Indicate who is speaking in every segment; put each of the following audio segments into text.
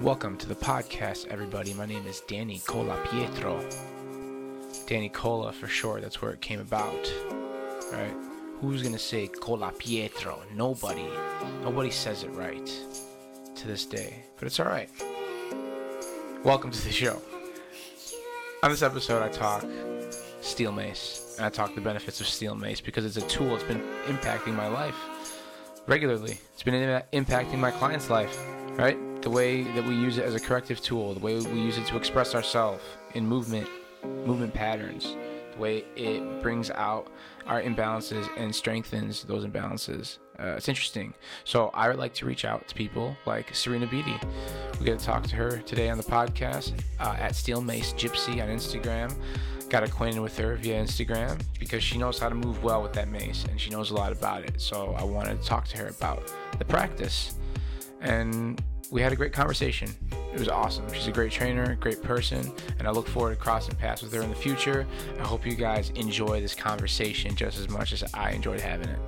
Speaker 1: Welcome to the podcast, everybody. My name is Danny Cola Pietro. Danny Cola for short, that's where it came about. Right? Who's gonna say Cola Pietro? Nobody. Nobody says it right to this day, but it's alright. Welcome to the show. On this episode, I talk steel mace, and I talk the benefits of steel mace because it's a tool that's been impacting my life regularly. It's been impacting my client's life, right? The way that we use it as a corrective tool, the way we use it to express ourselves in movement, movement patterns, the way it brings out our imbalances and strengthens those imbalances. Uh, it's interesting. So I would like to reach out to people like Serena Beatty. We get to talk to her today on the podcast uh, at Steel Mace Gypsy on Instagram got acquainted with her via Instagram because she knows how to move well with that mace and she knows a lot about it. So I wanted to talk to her about the practice. And we had a great conversation. It was awesome. She's a great trainer, great person, and I look forward to crossing paths with her in the future. I hope you guys enjoy this conversation just as much as I enjoyed having it.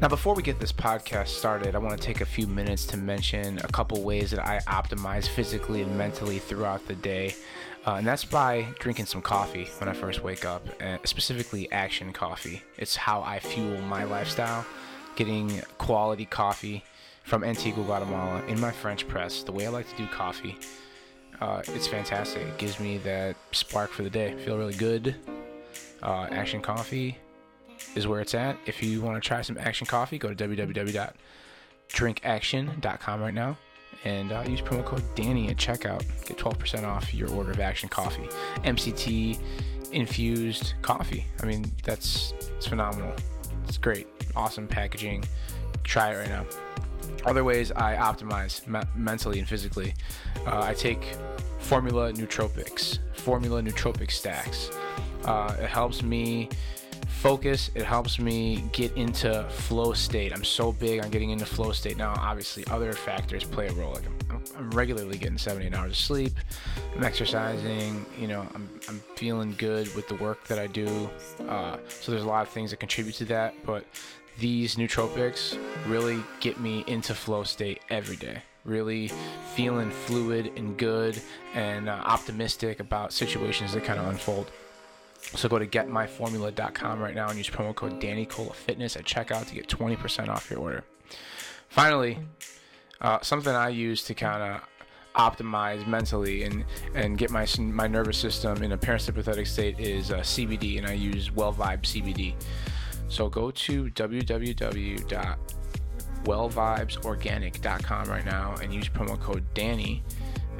Speaker 1: Now, before we get this podcast started, I want to take a few minutes to mention a couple ways that I optimize physically and mentally throughout the day. Uh, and that's by drinking some coffee when I first wake up, and specifically Aktion coffee. It's how I fuel my lifestyle, getting quality coffee from Antigua, Guatemala in my French press, the way I like to do coffee. Uh, it's fantastic. It gives me that spark for the day. Feel really good. Uh, Aktion Coffee is where it's at. If you want to try some Aktion Coffee, go to www.drinkaktion.com right now and uh, use promo code Danny at checkout. Get 12% off your order of Aktion Coffee. MCT infused coffee. I mean, that's it's phenomenal. It's great. Awesome packaging. Try it right now. Other ways I optimize me- mentally and physically. Uh, I take Formula Nootropics, Formula Nootropic Stacks. Uh, it helps me focus. It helps me get into flow state. I'm so big on getting into flow state. Now, obviously, other factors play a role. Like I'm, I'm regularly getting 78 hours of sleep. I'm exercising. You know, I'm, I'm feeling good with the work that I do. Uh, so there's a lot of things that contribute to that. But these nootropics really get me into flow state every day really feeling fluid and good and uh, optimistic about situations that kind of unfold. So go to getmyformula.com right now and use promo code DannyColaFitness at checkout to get 20% off your order. Finally, uh, something I use to kind of optimize mentally and and get my my nervous system in a parasympathetic state is uh, CBD, and I use Well Vibe CBD. So go to www.wellvibesorganic.com right now and use promo code Danny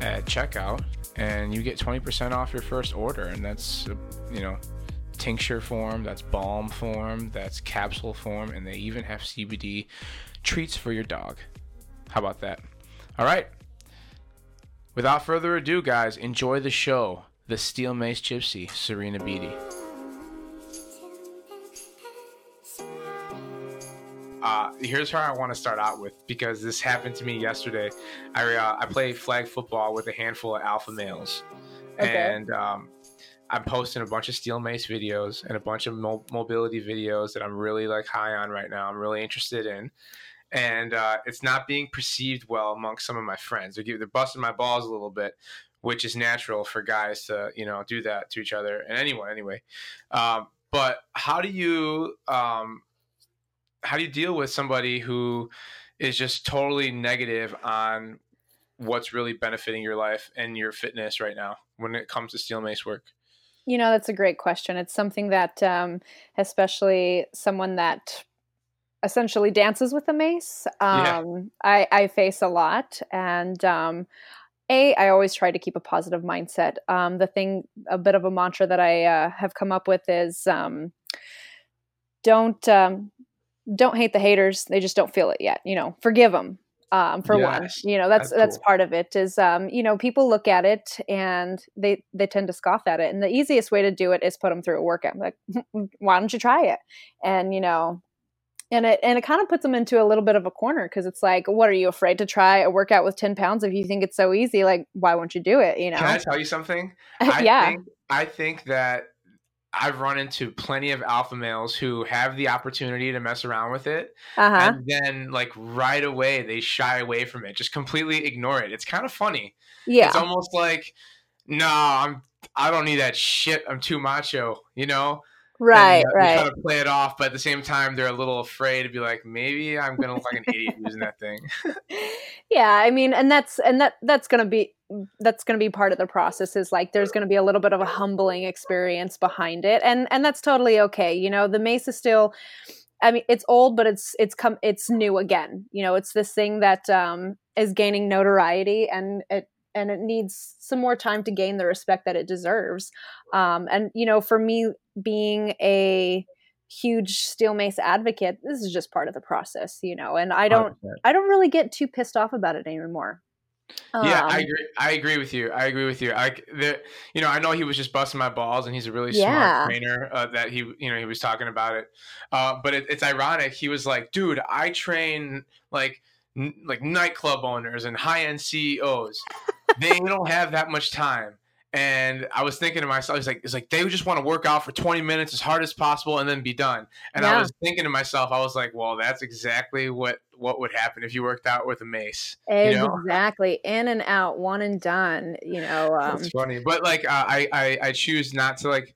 Speaker 1: at checkout and you get 20% off your first order and that's you know tincture form that's balm form that's capsule form and they even have cbd treats for your dog how about that all right without further ado guys enjoy the show the steel mace gypsy serena beatty Uh, here's how I want to start out with because this happened to me yesterday. I uh, I play flag football with a handful of alpha males, okay. and um, I'm posting a bunch of steel mace videos and a bunch of mo- mobility videos that I'm really like high on right now. I'm really interested in, and uh, it's not being perceived well amongst some of my friends. They're, they're busting my balls a little bit, which is natural for guys to you know do that to each other and anyone anyway. Um, but how do you um, how do you deal with somebody who is just totally negative on what's really benefiting your life and your fitness right now when it comes to steel mace work?
Speaker 2: You know, that's a great question. It's something that, um, especially someone that essentially dances with a mace, um, yeah. I, I, face a lot. And um, a, I always try to keep a positive mindset. Um, the thing, a bit of a mantra that I uh, have come up with is um, don't um, don't hate the haters they just don't feel it yet you know forgive them um, for yes, one you know that's that's, that's cool. part of it is um, you know people look at it and they they tend to scoff at it and the easiest way to do it is put them through a workout like why don't you try it and you know and it and it kind of puts them into a little bit of a corner because it's like what are you afraid to try a workout with 10 pounds if you think it's so easy like why won't you do it you know
Speaker 1: can i tell you something I
Speaker 2: yeah
Speaker 1: think, i think that I've run into plenty of alpha males who have the opportunity to mess around with it, uh-huh. and then like right away they shy away from it, just completely ignore it. It's kind of funny. Yeah, it's almost like, no, I'm I don't need that shit. I'm too macho, you know.
Speaker 2: Right, and, uh, right.
Speaker 1: Try to play it off, but at the same time, they're a little afraid to be like, maybe I'm gonna look like an idiot using that thing.
Speaker 2: yeah, I mean, and that's and that that's gonna be that's gonna be part of the process. Is like there's gonna be a little bit of a humbling experience behind it, and and that's totally okay. You know, the mace is still. I mean, it's old, but it's it's come it's new again. You know, it's this thing that um, is gaining notoriety, and it and it needs some more time to gain the respect that it deserves. Um, and you know, for me, being a huge steel mace advocate, this is just part of the process, you know. And I don't, 100%. I don't really get too pissed off about it anymore.
Speaker 1: Yeah, I um, agree. I agree with you. I agree with you. I, the, you know, I know he was just busting my balls, and he's a really yeah. smart trainer. Uh, that he, you know, he was talking about it. Uh, but it, it's ironic. He was like, "Dude, I train like." n- like nightclub owners and high end CEOs, they don't have that much time. And I was thinking to myself, it's like it's like they just want to work out for 20 minutes as hard as possible and then be done. And yeah. I was thinking to myself, I was like, well, that's exactly what what would happen if you worked out with a mace.
Speaker 2: Exactly, know? in and out, one and done. You know,
Speaker 1: um, that's funny. But like, uh, I, I I choose not to like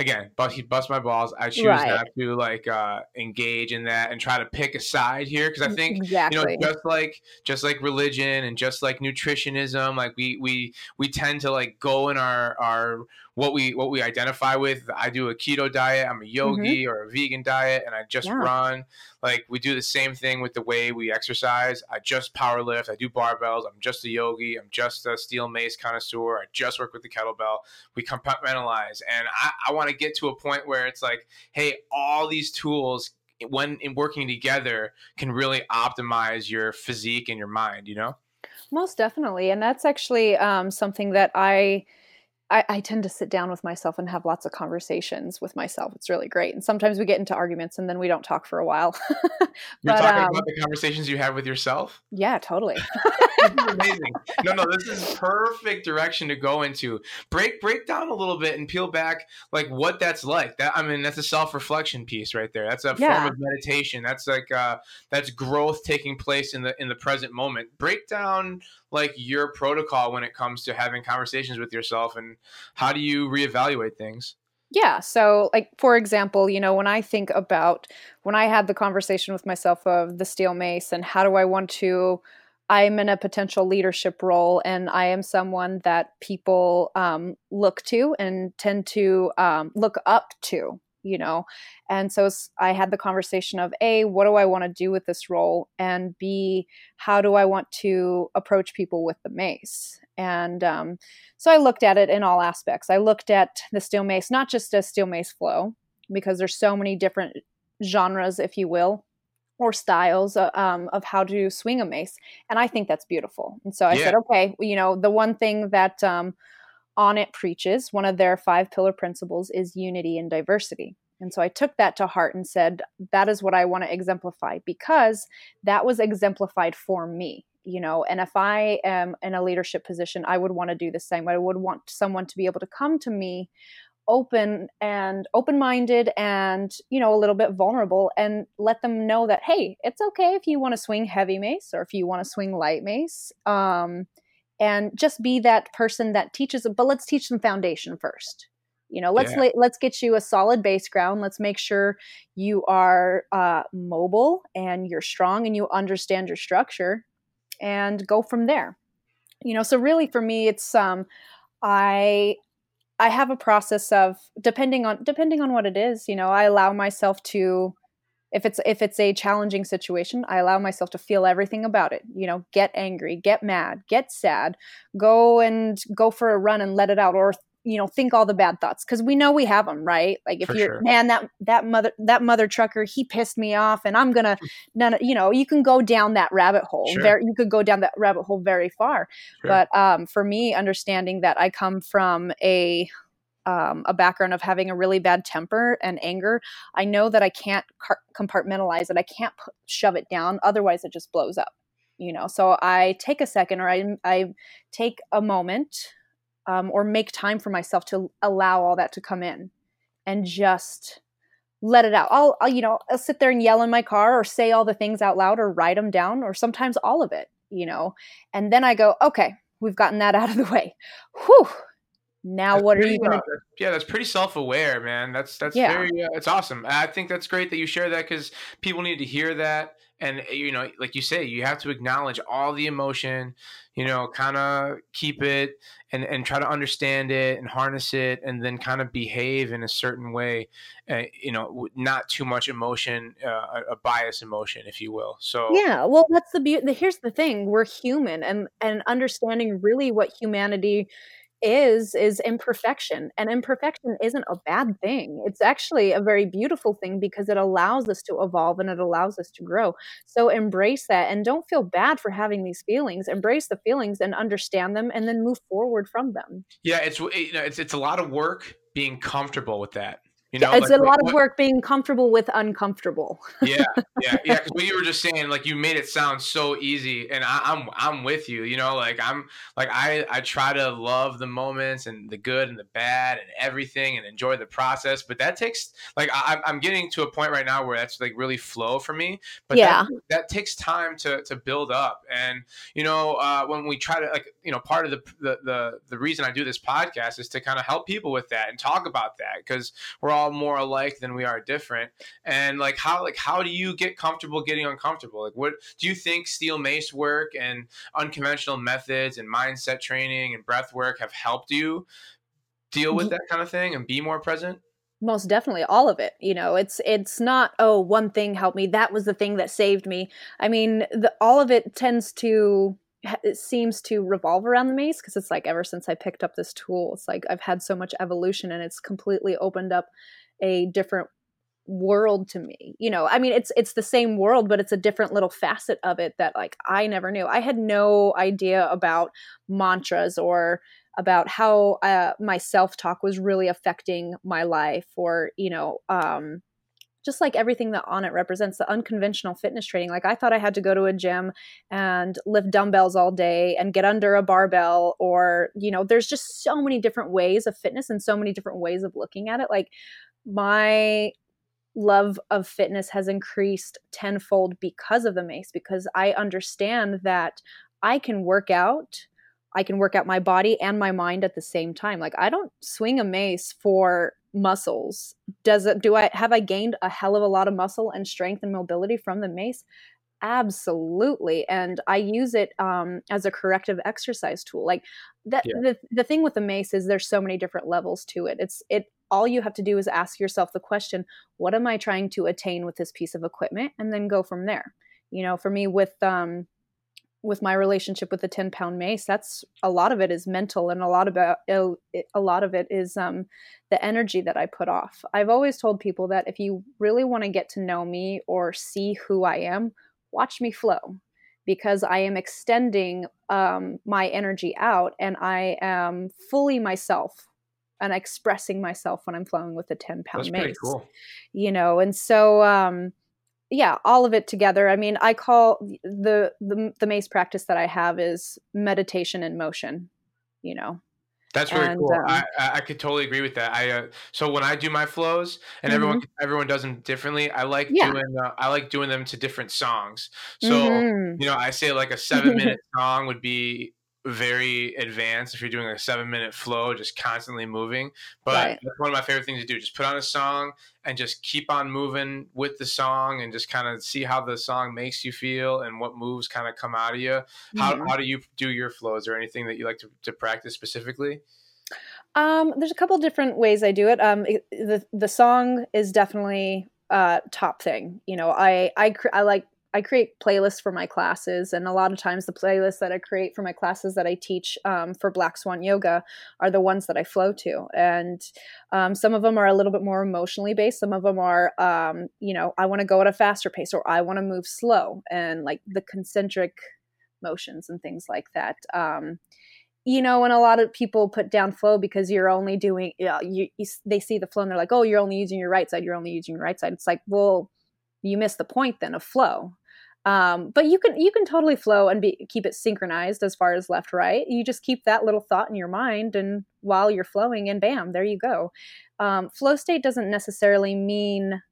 Speaker 1: again, but he bust my balls. I choose right. not to like uh, engage in that and try to pick a side here because I think exactly. you know just like just like religion and just like nutritionism, like we we we tend to like go in our our what we what we identify with. I do a keto diet. I'm a yogi mm-hmm. or a vegan diet, and I just yeah. run. Like we do the same thing with the way we exercise. I just power lift. I do barbells. I'm just a yogi. I'm just a steel mace connoisseur. I just work with the kettlebell. We compartmentalize, and I, I want to get to a point where it's like, hey, all these tools when in working together can really optimize your physique and your mind. You know.
Speaker 2: Most definitely, and that's actually um, something that I I, I, tend to sit down with myself and have lots of conversations with myself. It's really great. And sometimes we get into arguments and then we don't talk for a while.
Speaker 1: but, You're talking um, about the conversations you have with yourself?
Speaker 2: Yeah, totally.
Speaker 1: amazing. No, no, this is perfect direction to go into. Break break down a little bit and peel back like what that's like. That I mean, that's a self-reflection piece right there. That's a yeah. form of meditation. That's like uh that's growth taking place in the in the present moment. Break down like your protocol when it comes to having conversations with yourself and how do you reevaluate things?
Speaker 2: Yeah. So, like, for example, you know, when I think about when I had the conversation with myself of the steel mace and how do I want to, I'm in a potential leadership role and I am someone that people um, look to and tend to um, look up to you know? And so i had the conversation of a what do i want to do with this role? And b how do i want to approach people with the mace? And um, so i looked at it in all aspects. I looked at the steel mace not just as steel mace flow because there's so many different genres if you will or styles uh, um, of how to swing a mace and i think that's beautiful. And so i yeah. said okay you know the one thing that um, Onnit preaches, one of their five pillar principles is unity and diversity. And so I took that to heart and said, that is what I want to exemplify because that was exemplified for me, you know. And if I am in a leadership position, I would want to do the same. I would want someone to be able to come to me open and open-minded and you know a little bit vulnerable and let them know that hey it's okay if you want to swing heavy mace or if you want to swing light mace um, and just be that person that teaches but let's teach them foundation first. You know let's yeah. let's get you a solid base ground. Let's make sure you are uh, mobile and you're strong and you understand your structure and go from there. You know so really for me it's um i i have a process of depending on depending on what it is you know i allow myself to if it's if it's a challenging situation i allow myself to feel everything about it you know get angry get mad get sad go and go for a run and let it out or you know think all the bad thoughts because we know we have them right like if for you're sure. man that that mother that mother trucker he pissed me off and i'm gonna none you know you can go down that rabbit hole sure. there you could go down that rabbit hole very far sure. but um, for me understanding that i come from a um, a background of having a really bad temper and anger, I know that I can't compartmentalize it. I can't shove it down. Otherwise, it just blows up. You know, so I take a second or I, I take a moment um, or make time for myself to allow all that to come in and just let it out. I'll, I'll, you know, I'll sit there and yell in my car or say all the things out loud or write them down or sometimes all of it, you know. And then I go, okay, we've gotten that out of the way. Whew. Now
Speaker 1: that's
Speaker 2: what are you going
Speaker 1: uh, yeah that's pretty self-aware man that's that's
Speaker 2: Yeah.
Speaker 1: very uh, it's awesome i think that's great that you share that because people need to hear that and uh, you know like you say you have to acknowledge all the emotion you know kind of keep it and and try to understand it and harness it and then kind of behave in a certain way uh, you know not too much emotion uh, a, a bias emotion if you will so
Speaker 2: Yeah, well, that's the beauty. Here's the thing: we're human, and and understanding really what humanity is is imperfection, and imperfection isn't a bad thing. It's actually a very beautiful thing because it allows us to evolve and it allows us to grow. So embrace that, and don't feel bad for having these feelings. Embrace the feelings and understand them, and then move forward from them.
Speaker 1: yeah it's you know it's it's a lot of work being comfortable with that you know
Speaker 2: It's
Speaker 1: like
Speaker 2: a
Speaker 1: what-
Speaker 2: lot of work being comfortable with uncomfortable.
Speaker 1: yeah, yeah, yeah. Because what you were just saying, like you made it sound so easy, and I, I'm I'm with you. You know, like I'm like I I try to love the moments and the good and the bad and everything, and enjoy the process. But that takes like I, I'm- I'm getting to a point right now where that's like really flow for me. But
Speaker 2: Yeah.
Speaker 1: that, that takes time to to build up. And you know, uh, when we try to like you know, part of the the the, the reason I do this podcast is to kind of help people with that and talk about that because we're all more alike than we are different. And like how like how do you get comfortable getting uncomfortable? Like what do you think steel mace work and unconventional methods and mindset training and breath work have helped you deal with that kind of thing and be more present?
Speaker 2: Most definitely all of it you know? It's it's not oh one thing helped me that was the thing that saved me. I mean the, all of it tends to it seems to revolve around the mace because it's like ever since i picked up this tool it's like i've had so much evolution and it's completely opened up a different world to me you know? I mean it's it's the same world but it's a different little facet of it that like i never knew. I had no idea about mantras or about how uh, my self-talk was really affecting my life or you know um just like everything that Onnit represents the unconventional fitness training like i thought i had to go to a gym and lift dumbbells all day and get under a barbell or you know there's just so many different ways of fitness and so many different ways of looking at it. Like my love of fitness has increased tenfold because of the mace because i understand that i can work out i can work out my body and my mind at the same time. Like i don't swing a mace for muscles. Does it do i have i gained a hell of a lot of muscle and strength and mobility from the mace? Absolutely and i use it um, as a corrective exercise tool. Like that
Speaker 1: Yeah.
Speaker 2: the, the thing with the mace is there's so many different levels to it. It's it all you have to do is ask yourself the question what am i trying to attain with this piece of equipment? and then go from there. You know for me with um with my relationship with the 10 pound mace that's a lot of it is mental and a lot about a lot of it is um the energy that i put off. I've always told people that if you really want to get to know me or see who i am watch me flow because i am extending um, my energy out and i am fully myself and expressing myself when i'm flowing with the 10 pound
Speaker 1: that's
Speaker 2: mace
Speaker 1: pretty cool.
Speaker 2: you know and so um yeah all of it together i mean i call the the, the mace practice that i have is meditation in motion you know
Speaker 1: That's really
Speaker 2: And,
Speaker 1: cool.
Speaker 2: um,
Speaker 1: I, I could totally agree with that. I uh, so when I do my flows, and everyone everyone does them differently. I like
Speaker 2: Mm-hmm. Yeah.
Speaker 1: doing uh, I like doing them to different songs. So
Speaker 2: Mhm.
Speaker 1: you know, I say like a seven minute song would be very advanced if you're doing a seven minute flow, just constantly moving. But
Speaker 2: Right.
Speaker 1: that's one of my favorite things to do. Just put on a song and just keep on moving with the song and just kind of see how the song makes you feel and what moves kind of come out of you. How,
Speaker 2: Mhm.
Speaker 1: how do you do your flows or anything that you like to, to practice specifically?
Speaker 2: Um, there's a couple different ways I do it. Um, the the song is definitely uh top thing. You know, I I I like I create playlists for my classes, and a lot of times the playlists that I create for my classes that I teach um, for Black Swan Yoga are the ones that I flow to, and um, some of them are a little bit more emotionally based. Some of them are, um, you know, I want to go at a faster pace, or I want to move slow, and like the concentric motions and things like that. Um, you know, and a lot of people put down flow because you're only doing, you, know, you, you they see the flow and they're like, oh, you're only using your right side, you're only using your right side. It's like, well, you missed the point then of flow. Um, but you can you can totally flow and be keep it synchronized as far as left right. You just keep that little thought in your mind, and while you're flowing, and bam, there you go. Um, flow state doesn't necessarily mean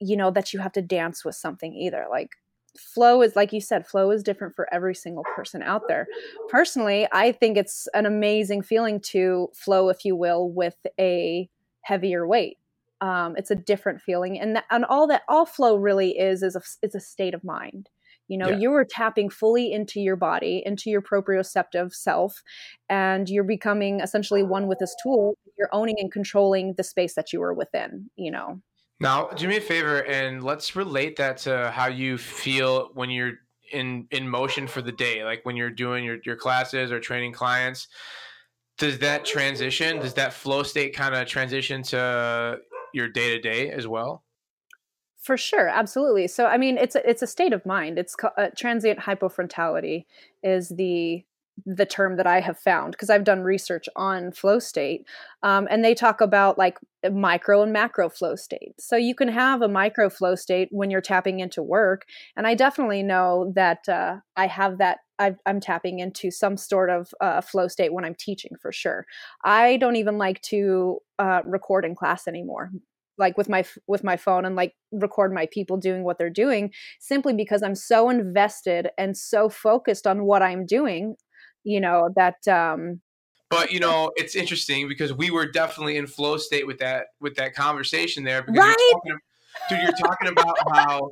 Speaker 2: you know that you have to dance with something either. Like flow is like you said flow is different for every single person out there personally i think it's an amazing feeling to flow if you will with a heavier weight um, it's a different feeling and that, and all that all flow really is is a, it's a state of mind you know yeah. you are tapping fully into your body into your proprioceptive self and you're becoming essentially one with this tool you're owning and controlling the space that you are within you know
Speaker 1: now, do me a favor and let's relate that to how you feel when you're in in motion for the day, like when you're doing your, your classes or training clients. Does that transition, does that flow state kind of transition to your day to day as well?
Speaker 2: For sure, absolutely. So, I mean, it's a, it's a state of mind. It's uh, transient hypofrontality is the the term that I have found because I've done research on flow state, um, and they talk about like micro and macro flow state. So you can have a micro flow state when you're tapping into work, and I definitely know that uh, I have that. i am tapping into some sort of uh, flow state when I'm teaching for sure. I don't even like to uh, record in class anymore like with my with my phone and like record my people doing what they're doing simply because I'm so invested and so focused on what I'm doing you know that um
Speaker 1: but you know it's interesting because we were definitely in flow state with that with that conversation there because
Speaker 2: right?
Speaker 1: you're talking, dude you're talking about how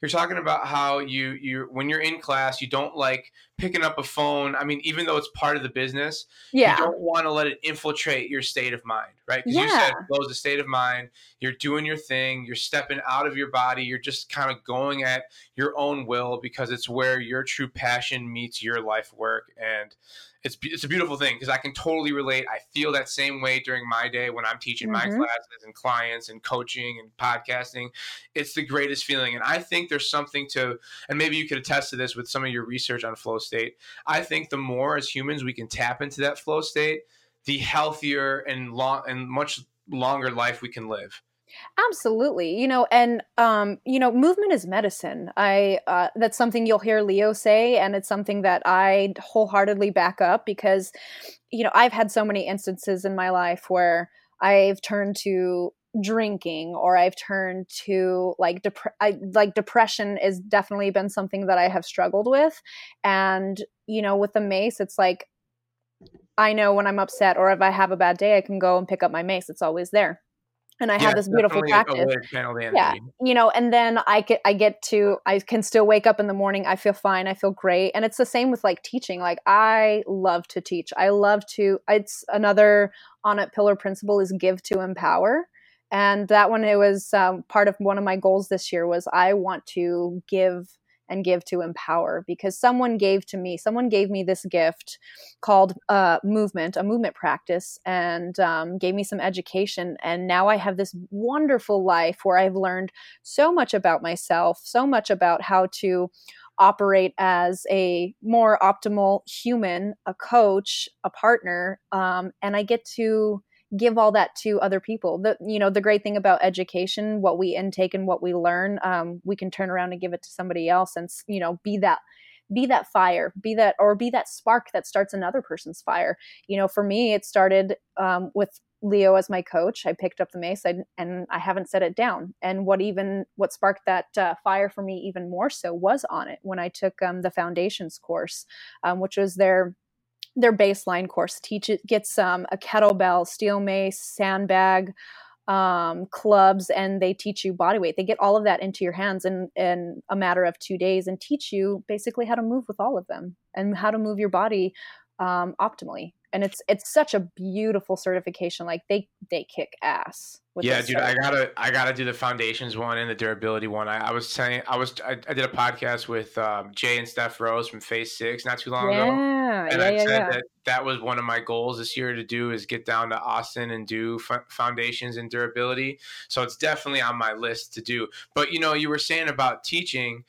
Speaker 1: you're talking about how you you when you're in class you don't like picking up a phone i mean even though it's part of the business
Speaker 2: yeah.
Speaker 1: you don't want to let it infiltrate your state of mind right because yeah. you said flow is a state of mind you're doing your thing you're stepping out of your body you're just kind of going at your own will because it's where your true passion meets your life work and it's it's a beautiful thing because I can totally relate. I feel that same way during my day when I'm teaching mm-hmm. my classes and clients and coaching and podcasting. It's the greatest feeling, and I think there's something to, and maybe you could attest to this with some of your research on flow state. I think the more as humans we can tap into that flow state, the healthier and long and much longer life we can live.
Speaker 2: Absolutely. You know, and um, you know, movement is medicine. I uh, that's something you'll hear Leo say and it's something that I wholeheartedly back up because you know, I've had so many instances in my life where I've turned to drinking or I've turned to like dep- I, like depression is definitely been something that I have struggled with and you know with the mace it's like I know when I'm upset or if I have a bad day I can go and pick up my mace it's always there and I yeah, have this beautiful practice. Yeah, you know, and then I get I get to I can still wake up in the morning. I feel fine. I feel great, and it's the same with like teaching. Like I love to teach. I love to. It's another Onnit pillar principle is give to empower, and that one it was um, part of one of my goals this year was I want to give and give to empower because someone gave to me someone gave me this gift called uh, movement a movement practice and um, gave me some education. And now i have this wonderful life where i've learned so much about myself so much about how to operate as a more optimal human a coach a partner um, and i get to give all that to other people. The you know the great thing about education, what we intake and what we learn, um, we can turn around and give it to somebody else, and you know be that be that fire, be that or be that spark that starts another person's fire. You know, for me, it started um, with Leo as my coach. I picked up the mace I, and I haven't set it down. And what even what sparked that uh, fire for me even more so was Onnit when I took um, the foundations course, um, which was their their baseline course teach it gets um, a kettlebell steel mace sandbag um, clubs and they teach you body weight. They get all of that into your hands in, in a matter of two days and teach you basically how to move with all of them and how to move your body um, optimally and it's it's such a beautiful certification like they they kick ass
Speaker 1: yeah dude i gotta i gotta do the foundations one and the durability one. I, I was saying i was I, I, did a podcast with um, jay and steph rose from phase six not too long
Speaker 2: yeah,
Speaker 1: ago
Speaker 2: and
Speaker 1: yeah,
Speaker 2: i yeah,
Speaker 1: said
Speaker 2: yeah.
Speaker 1: that that was one of my goals this year to do is get down to austin and do f- foundations and durability. So it's definitely on my list to do. But you know you were saying about teaching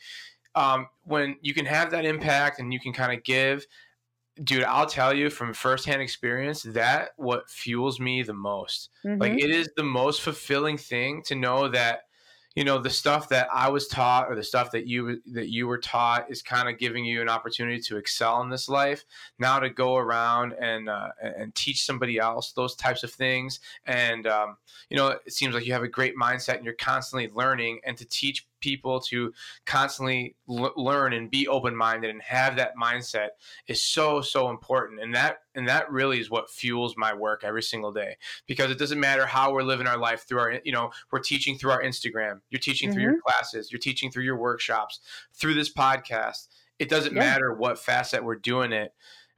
Speaker 1: um, when you can have that impact and you can kind of give dude i'll tell you from firsthand experience that what fuels me the most mm-hmm. like it is the most fulfilling thing to know that you know the stuff that i was taught or the stuff that you that you were taught is kind of giving you an opportunity to excel in this life now to go around and uh, and teach somebody else those types of things and um, you know it seems like you have a great mindset and you're constantly learning and to teach people to constantly l- learn and be open-minded and have that mindset is so so important and that and that really is what fuels my work every single day because it doesn't matter how we're living our life through our you know we're teaching through our instagram you're teaching mm-hmm. through your mm-hmm. classes you're teaching through your workshops through this podcast it doesn't yeah. matter what facet we're doing it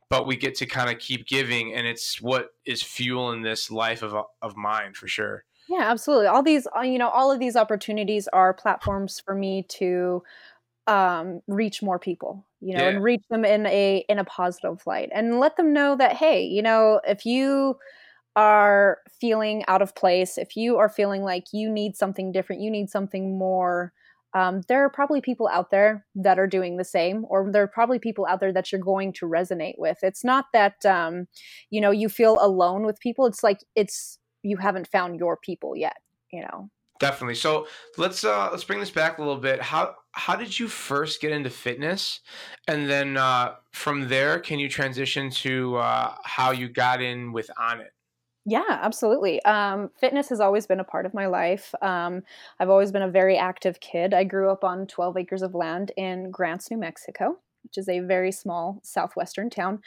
Speaker 1: but we get to kind of keep giving and it's what is fueling this life of, of mine for sure
Speaker 2: yeah, absolutely. All these, uh, you know, all of these opportunities are platforms for me to um, reach more people, you know, yeah. and reach them in a in a positive light, and let them know that hey, you know, if you are feeling out of place, if you are feeling like you need something different, you need something more. Um, there are probably people out there that are doing the same, or there are probably people out there that you're going to resonate with. It's not that um, you know you feel alone with people. It's like it's you haven't found your people yet you know
Speaker 1: definitely so let's uh let's bring this back a little bit how how did you first get into fitness and then uh from there can you transition to uh how you got in with Onnit
Speaker 2: yeah, absolutely. Um, fitness has always been a part of my life. Um, I've always been a very active kid. I grew up on 12 acres of land in Grants, New Mexico which is a very small southwestern town.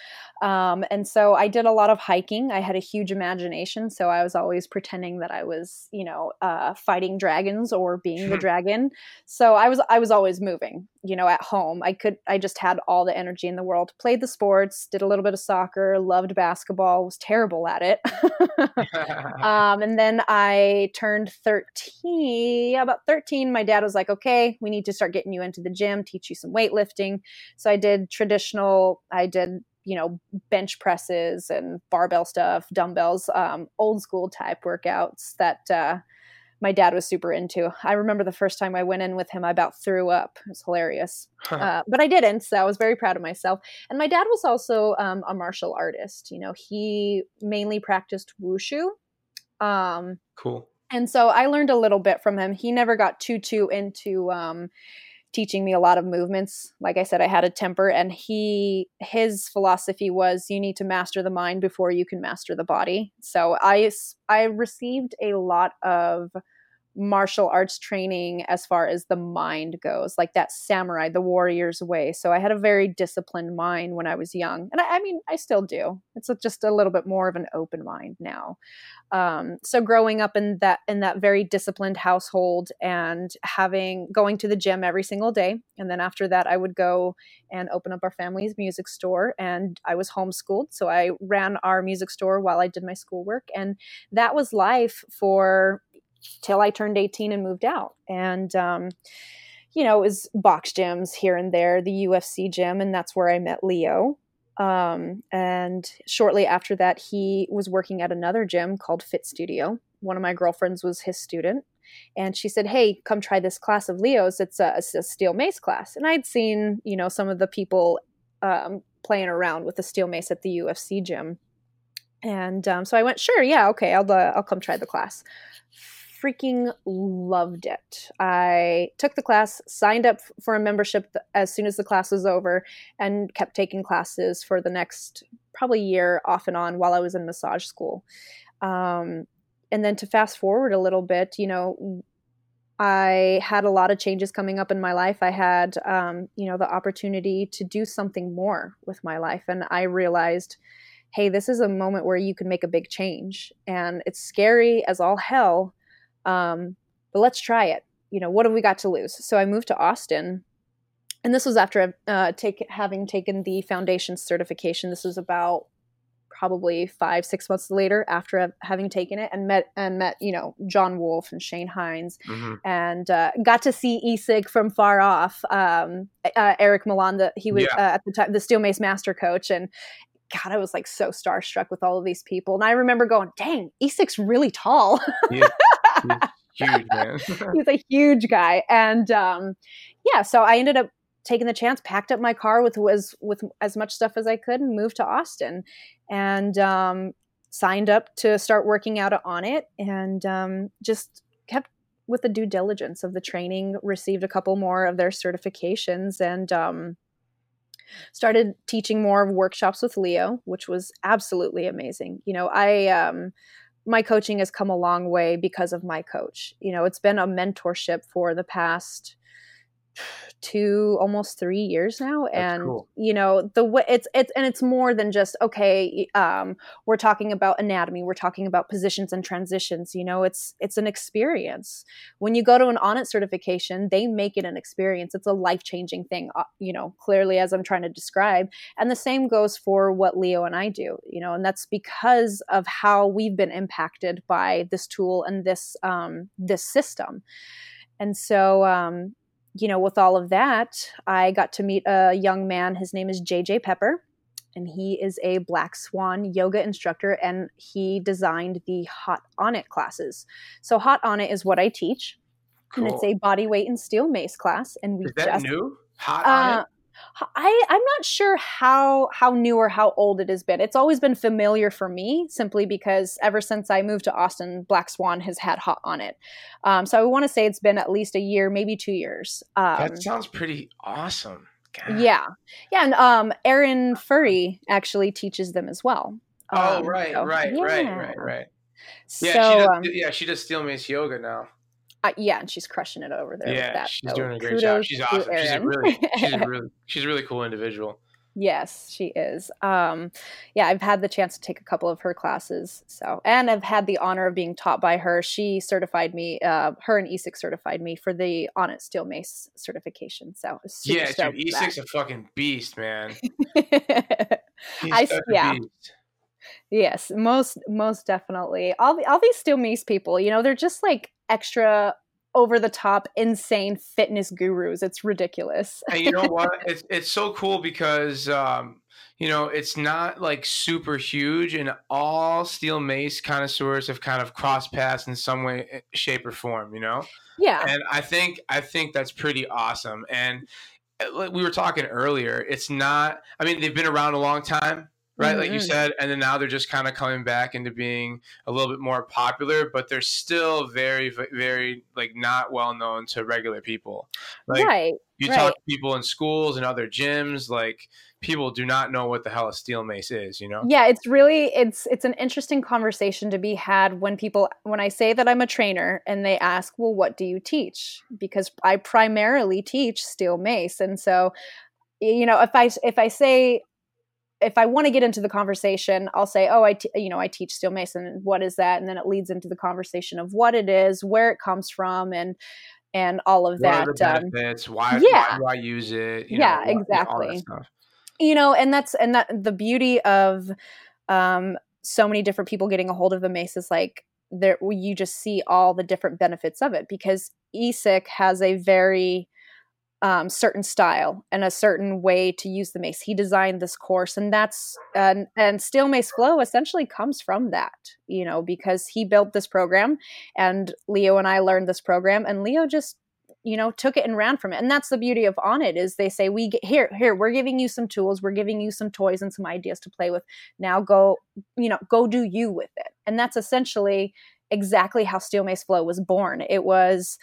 Speaker 2: Um, and so I did a lot of hiking. I had a huge imagination, so I was always pretending that I was, you know, uh, fighting dragons or being the dragon. So I was I was always moving. You know, at home, I could I just had all the energy in the world. Played the sports, did a little bit of soccer, loved basketball, was terrible at it. um, and then I turned thirteen. About thirteen, my dad was like, "Okay, we need to start getting you into the gym, teach you some weightlifting." So I did traditional, I did, you know, bench presses and barbell stuff, dumbbells, um, old school type workouts that uh, my dad was super into. I remember the first time I went in with him, I about threw up. It was hilarious. uh, but I didn't, so I was very proud of myself. And my dad was also um, a martial artist. You know, he mainly practiced wushu. Um,
Speaker 1: cool.
Speaker 2: And so I learned a little bit from him. He never got too too into um, teaching me a lot of movements. Like I said, I had a temper and he his philosophy was you need to master the mind before you can master the body. So I I received a lot of martial arts training as far as the mind goes, like that samurai, the warrior's way. So I had a very disciplined mind when I was young. And I, I mean, I still do. It's just a little bit more of an open mind now. Um, so growing up in that in that very disciplined household and having going to the gym every single day, and then after that I would go and open up our family's music store. And I was homeschooled, so I ran our music store while I did my schoolwork, and that was life for till I turned 18 and moved out. And, um, you know, it was box gyms here and there, the UFC gym, and that's where I met Leo. Um, and shortly after that, he was working at another gym called Fit Studio. One of my girlfriends was his student. And she said, Hey, come try this class of Leo's. It's a, a steel mace class. And I'd seen, you know, some of the people um, playing around with the steel mace at the UFC gym. And um, so I went, Sure, yeah, okay, I'll, uh, I'll come try the class freaking loved it. I took the class, signed up for a membership as soon as the class was over, and kept taking classes for the next probably year off and on while I was in massage school. Um, and then to fast forward a little bit, you know, I had a lot of changes coming up in my life. I had, um, you know, the opportunity to do something more with my life. And I realized, hey, this is a moment where you can make a big change. And it's scary as all hell, um, but let's try it. You know, what have we got to lose? So I moved to Austin, and this was after uh, take, having taken the foundation certification. This was about probably five six months later after having taken it and met and met you know John Wolf and Shane Heins mm-hmm. and uh, got to see Isik from far off. Um, uh, Eric Milan, the, he was yeah. uh, at the time the steel mace master coach, and God, I was like so starstruck with all of these people. And I remember going, dang, Isik's really tall. Yeah. He's huge, man. He's a huge guy. And um, yeah, so I ended up taking the chance, packed up my car with was with as much stuff as I could and moved to Austin and um, signed up to start working out on it and um, just kept with the due diligence of the training, received a couple more of their certifications, and um, started teaching more of workshops with Leo, which was absolutely amazing. You know, I um, my coaching has come a long way because of my coach. You know, it's been a mentorship for the past two almost three years now and cool. you know the way it's it's and it's more than just okay um we're talking about anatomy we're talking about positions and transitions you know it's it's an experience. When you go to an Onnit certification they make it an experience. It's a life-changing thing uh, you know clearly as i'm trying to describe and the same goes for what leo and i do you know and that's because of how we've been impacted by this tool and this um this system. And so um you know, with all of that, I got to meet a young man. His name is JJ Pepper, and he is a Black Swan yoga instructor, and he designed the Hot Onnit classes. So, Hot Onnit is what I teach, cool. and it's a body weight and steel mace class. And we
Speaker 1: is that just, new? Hot
Speaker 2: uh, Onnit? I, I'm not sure how how new or how old it has been. It's always been familiar for me, simply because ever since I moved to Austin, Black Swan has had Hot Onnit. Um, so I want to say it's been at least a year, maybe two years. Um,
Speaker 1: that sounds pretty awesome.
Speaker 2: God. Yeah, yeah, and um, Erin Furry actually teaches them as well.
Speaker 1: Oh, um, right, so, right, yeah. right, right, right. Yeah, so, she does, um, yeah, she does steel mace yoga now.
Speaker 2: Uh, yeah, and she's crushing it over there.
Speaker 1: Yeah,
Speaker 2: that,
Speaker 1: she's so doing a great job. She's awesome. She's a really, she's a really, she's a really cool individual.
Speaker 2: Yes, she is. Um, yeah, I've had the chance to take a couple of her classes. So, and I've had the honor of being taught by her. She certified me. Uh, her and ESIC certified me for the Onnit Steel Mace certification. So,
Speaker 1: yeah, dude, ESIC's a fucking beast, man.
Speaker 2: I yeah. Beast. Yes, most most definitely. All all these steel mace people, you know, they're just like extra over the top insane fitness gurus. It's ridiculous.
Speaker 1: And you know what? It's, it's so cool because um, you know it's not like super huge and all steel mace connoisseurs have kind of crossed paths in some way eh, shape or form you know?
Speaker 2: Yeah.
Speaker 1: And i think i think that's pretty awesome. And eh, we were talking earlier it's not i mean they've been around a long time right? Mm-hmm. Like you mm-hmm. said, and then now they're just kind of coming back into being a little bit more popular, but they're still very, very like not well known to regular people. Like,
Speaker 2: right.
Speaker 1: You
Speaker 2: right.
Speaker 1: talk to people in schools and other gyms, like people do not know what the hell a steel mace is. You know?
Speaker 2: Yeah, it's really it's it's an interesting conversation to be had when people when I say that I'm a trainer and they ask, well, what do you teach? Because I primarily teach steel mace, and so you know if i if i say if I want to get into the conversation, I'll say, "Oh, I, t- you know, I teach steel mason. What is that?" And then it leads into the conversation of what it is, where it comes from, and and all of
Speaker 1: what
Speaker 2: that.
Speaker 1: Um, benefits? Um, why, yeah. why do I use it?
Speaker 2: You yeah, know, exactly. You know, and that's and that the beauty of um, so many different people getting a hold of the mace is like there you just see all the different benefits of it because ESIC has a very um, certain style and a certain way to use the mace. He designed this course, and that's and and Steel Mace Flow essentially comes from that, you know, because he built this program, and Leo and I learned this program, and Leo just you know took it and ran from it. And that's the beauty of Onnit is they say we get here here we're giving you some tools we're giving you some toys and some ideas to play with. Now go you know go do you with it. And that's essentially exactly how steel mace flow was born. It was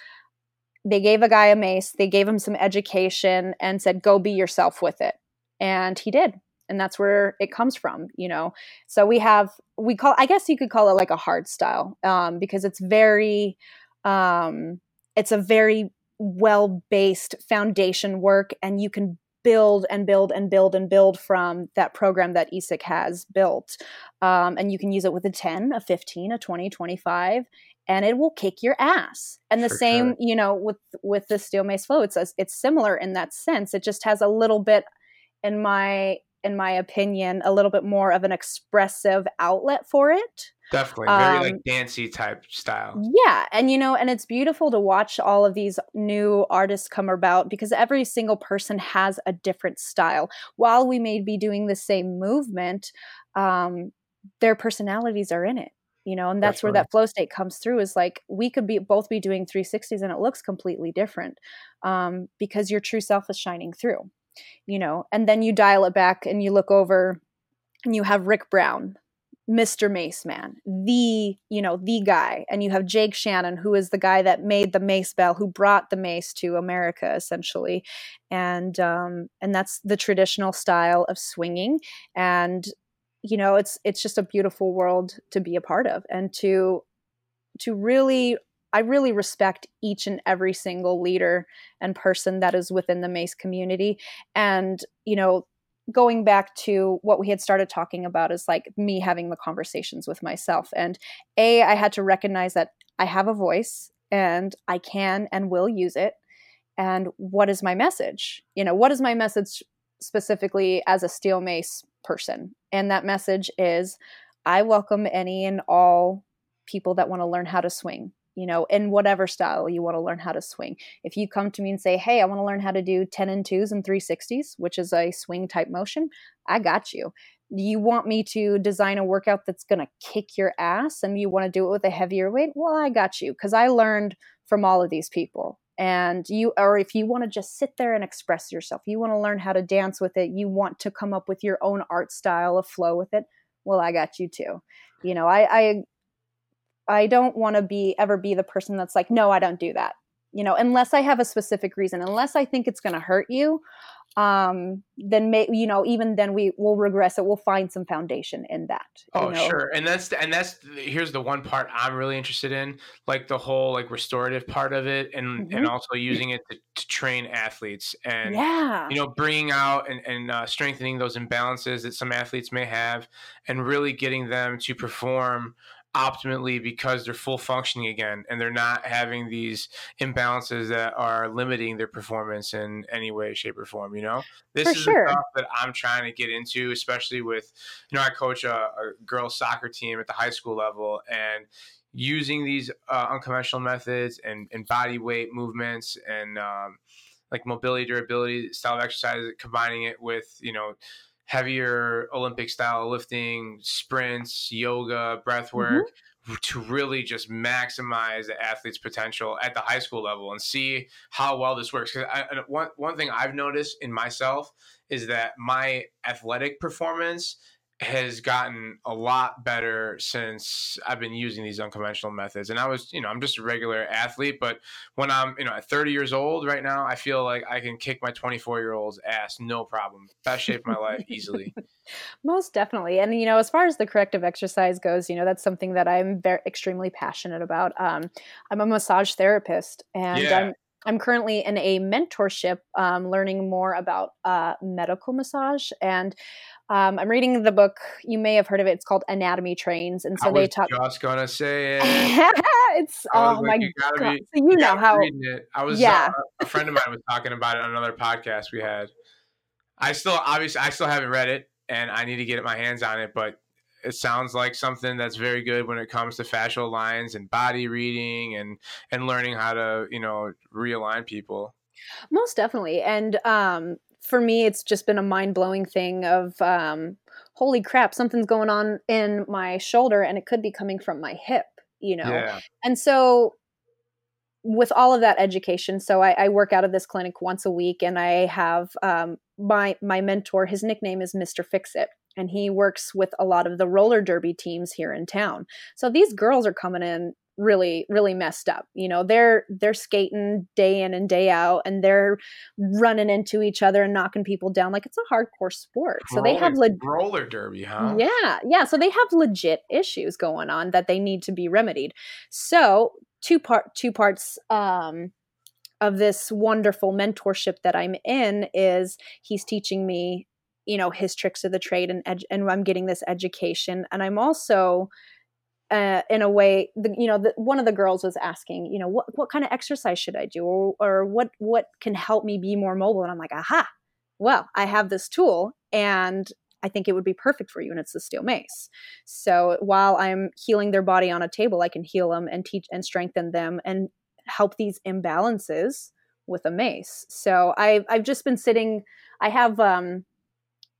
Speaker 2: they gave a guy a mace, they gave him some education and said, go be yourself with it. And he did. And that's where it comes from, you know. So we have, we call, I guess you could call it like a hard style um, because it's very, um, it's a very well based foundation work and you can build and build and build and build from that program that ESIC has built. Um, and you can use it with a 10, a 15, a 20, 25 and it will kick your ass. And the For same, sure. you know, with with the steel mace flow, it's it's similar in that sense. It just has a little bit, in my in my opinion, a little bit more of an expressive outlet for it.
Speaker 1: Definitely, very um, like dancey type style.
Speaker 2: Yeah, and you know, and it's beautiful to watch all of these new artists come about because every single person has a different style. While we may be doing the same movement, um, their personalities are in it you know and that's, that's where right. that flow state comes through is like we could be both be doing 360s and it looks completely different um, because your true self is shining through you know and then you dial it back and you look over and you have rick brown Mr. Mace Man, the, you know, the guy. And you have Jake Shannon, who is the guy that made the mace bell, who brought the mace to America essentially. And um and that's the traditional style of swinging and you know, it's it's just a beautiful world to be a part of and to to really I really respect each and every single leader and person that is within the mace community. And you know going back to what we had started talking about is like me having the conversations with myself. And a i had to recognize that i have a voice and i can and will use it. And what is my message? You know what is my message specifically as a steel mace person and that message is i welcome any and all people that want to learn how to swing you know, in whatever style you want to learn how to swing. If you come to me and say, Hey, I want to learn how to do 10 and 2s and 360s, which is a swing type motion, I got you. You want me to design a workout that's going to kick your ass and you want to do it with a heavier weight? Well, I got you because I learned from all of these people. And you, or if you want to just sit there and express yourself, you want to learn how to dance with it, you want to come up with your own art style of flow with it, well, I got you too. You know, I, I I don't want to be ever be the person that's like, no, I don't do that. You know, unless I have a specific reason, unless I think it's going to hurt you, um, then may, you know, even then we will regress it. We'll find some foundation in that.
Speaker 1: Oh,
Speaker 2: know?
Speaker 1: sure. And that's, the, and that's, here's the one part I'm really interested in, like the whole like restorative part of it and, mm-hmm. and also using it to, to, train athletes and,
Speaker 2: yeah.
Speaker 1: you know, bringing out and, and uh, strengthening those imbalances that some athletes may have and really getting them to perform optimally because they're full functioning again and they're not having these imbalances that are limiting their performance in any way shape or form you know this
Speaker 2: For
Speaker 1: is
Speaker 2: sure.
Speaker 1: the stuff that i'm trying to get into especially with you know i coach a, a girls soccer team at the high school level and using these uh, unconventional methods and, and body weight movements and um, like mobility durability style of exercise combining it with you know heavier Olympic style lifting, sprints, yoga, breath mm-hmm. work mm-hmm. to really just maximize the athlete's potential at the high school level and see how well this works. Because one one thing I've noticed in myself is that my athletic performance has gotten a lot better since I've been using these unconventional methods. And I was, you know, I'm just a regular athlete, but when I'm, you know, at 30 years old right now, I feel like I can kick my 24 year old's ass, no problem. Best shape of my life easily.
Speaker 2: Most definitely. And, you know, as far as the corrective exercise goes, you know, that's something that I'm very extremely passionate about. Um, I'm a massage therapist and yeah. I'm, I'm currently in a mentorship, um, learning more about uh, medical massage, and um, I'm reading the book. You may have heard of it. It's called Anatomy Trains, and so they talk.
Speaker 1: Just gonna say it.
Speaker 2: it's oh like, my you god! Be, so you, you know how.
Speaker 1: I was. Yeah. Uh, a friend of mine was talking about it on another podcast we had. I still obviously I still haven't read it, and I need to get my hands on it. But it sounds like something that's very good when it comes to fascial lines and body reading and and learning how to you know realign people
Speaker 2: most definitely and um for me, it's just been a mind blowing thing of, um, holy crap, something's going on in my shoulder and it could be coming from my hip, you know? Yeah. And so, with all of that education, so I, I, work out of this clinic once a week, and I have um, my my mentor. His nickname is Mister Fix It, and he works with a lot of the roller derby teams here in town. So these girls are coming in really really messed up you know they're they're skating day in and day out and they're running into each other and knocking people down like it's a hardcore sport. So roller, they have le-
Speaker 1: roller derby huh?
Speaker 2: Yeah yeah so they have legit issues going on that they need to be remedied. So two part two parts um of this wonderful mentorship that I'm in is he's teaching me you know his tricks of the trade and ed- and I'm getting this education and I'm also uh, in a way, the, you know, the, one of the girls was asking, you know, what what kind of exercise should I do, or, or what what can help me be more mobile? And I'm like, aha, well, I have this tool, and I think it would be perfect for you, and it's the steel mace. So while I'm healing their body on a table, I can heal them and teach and strengthen them and help these imbalances with a mace. So I've I've just been sitting. I have um,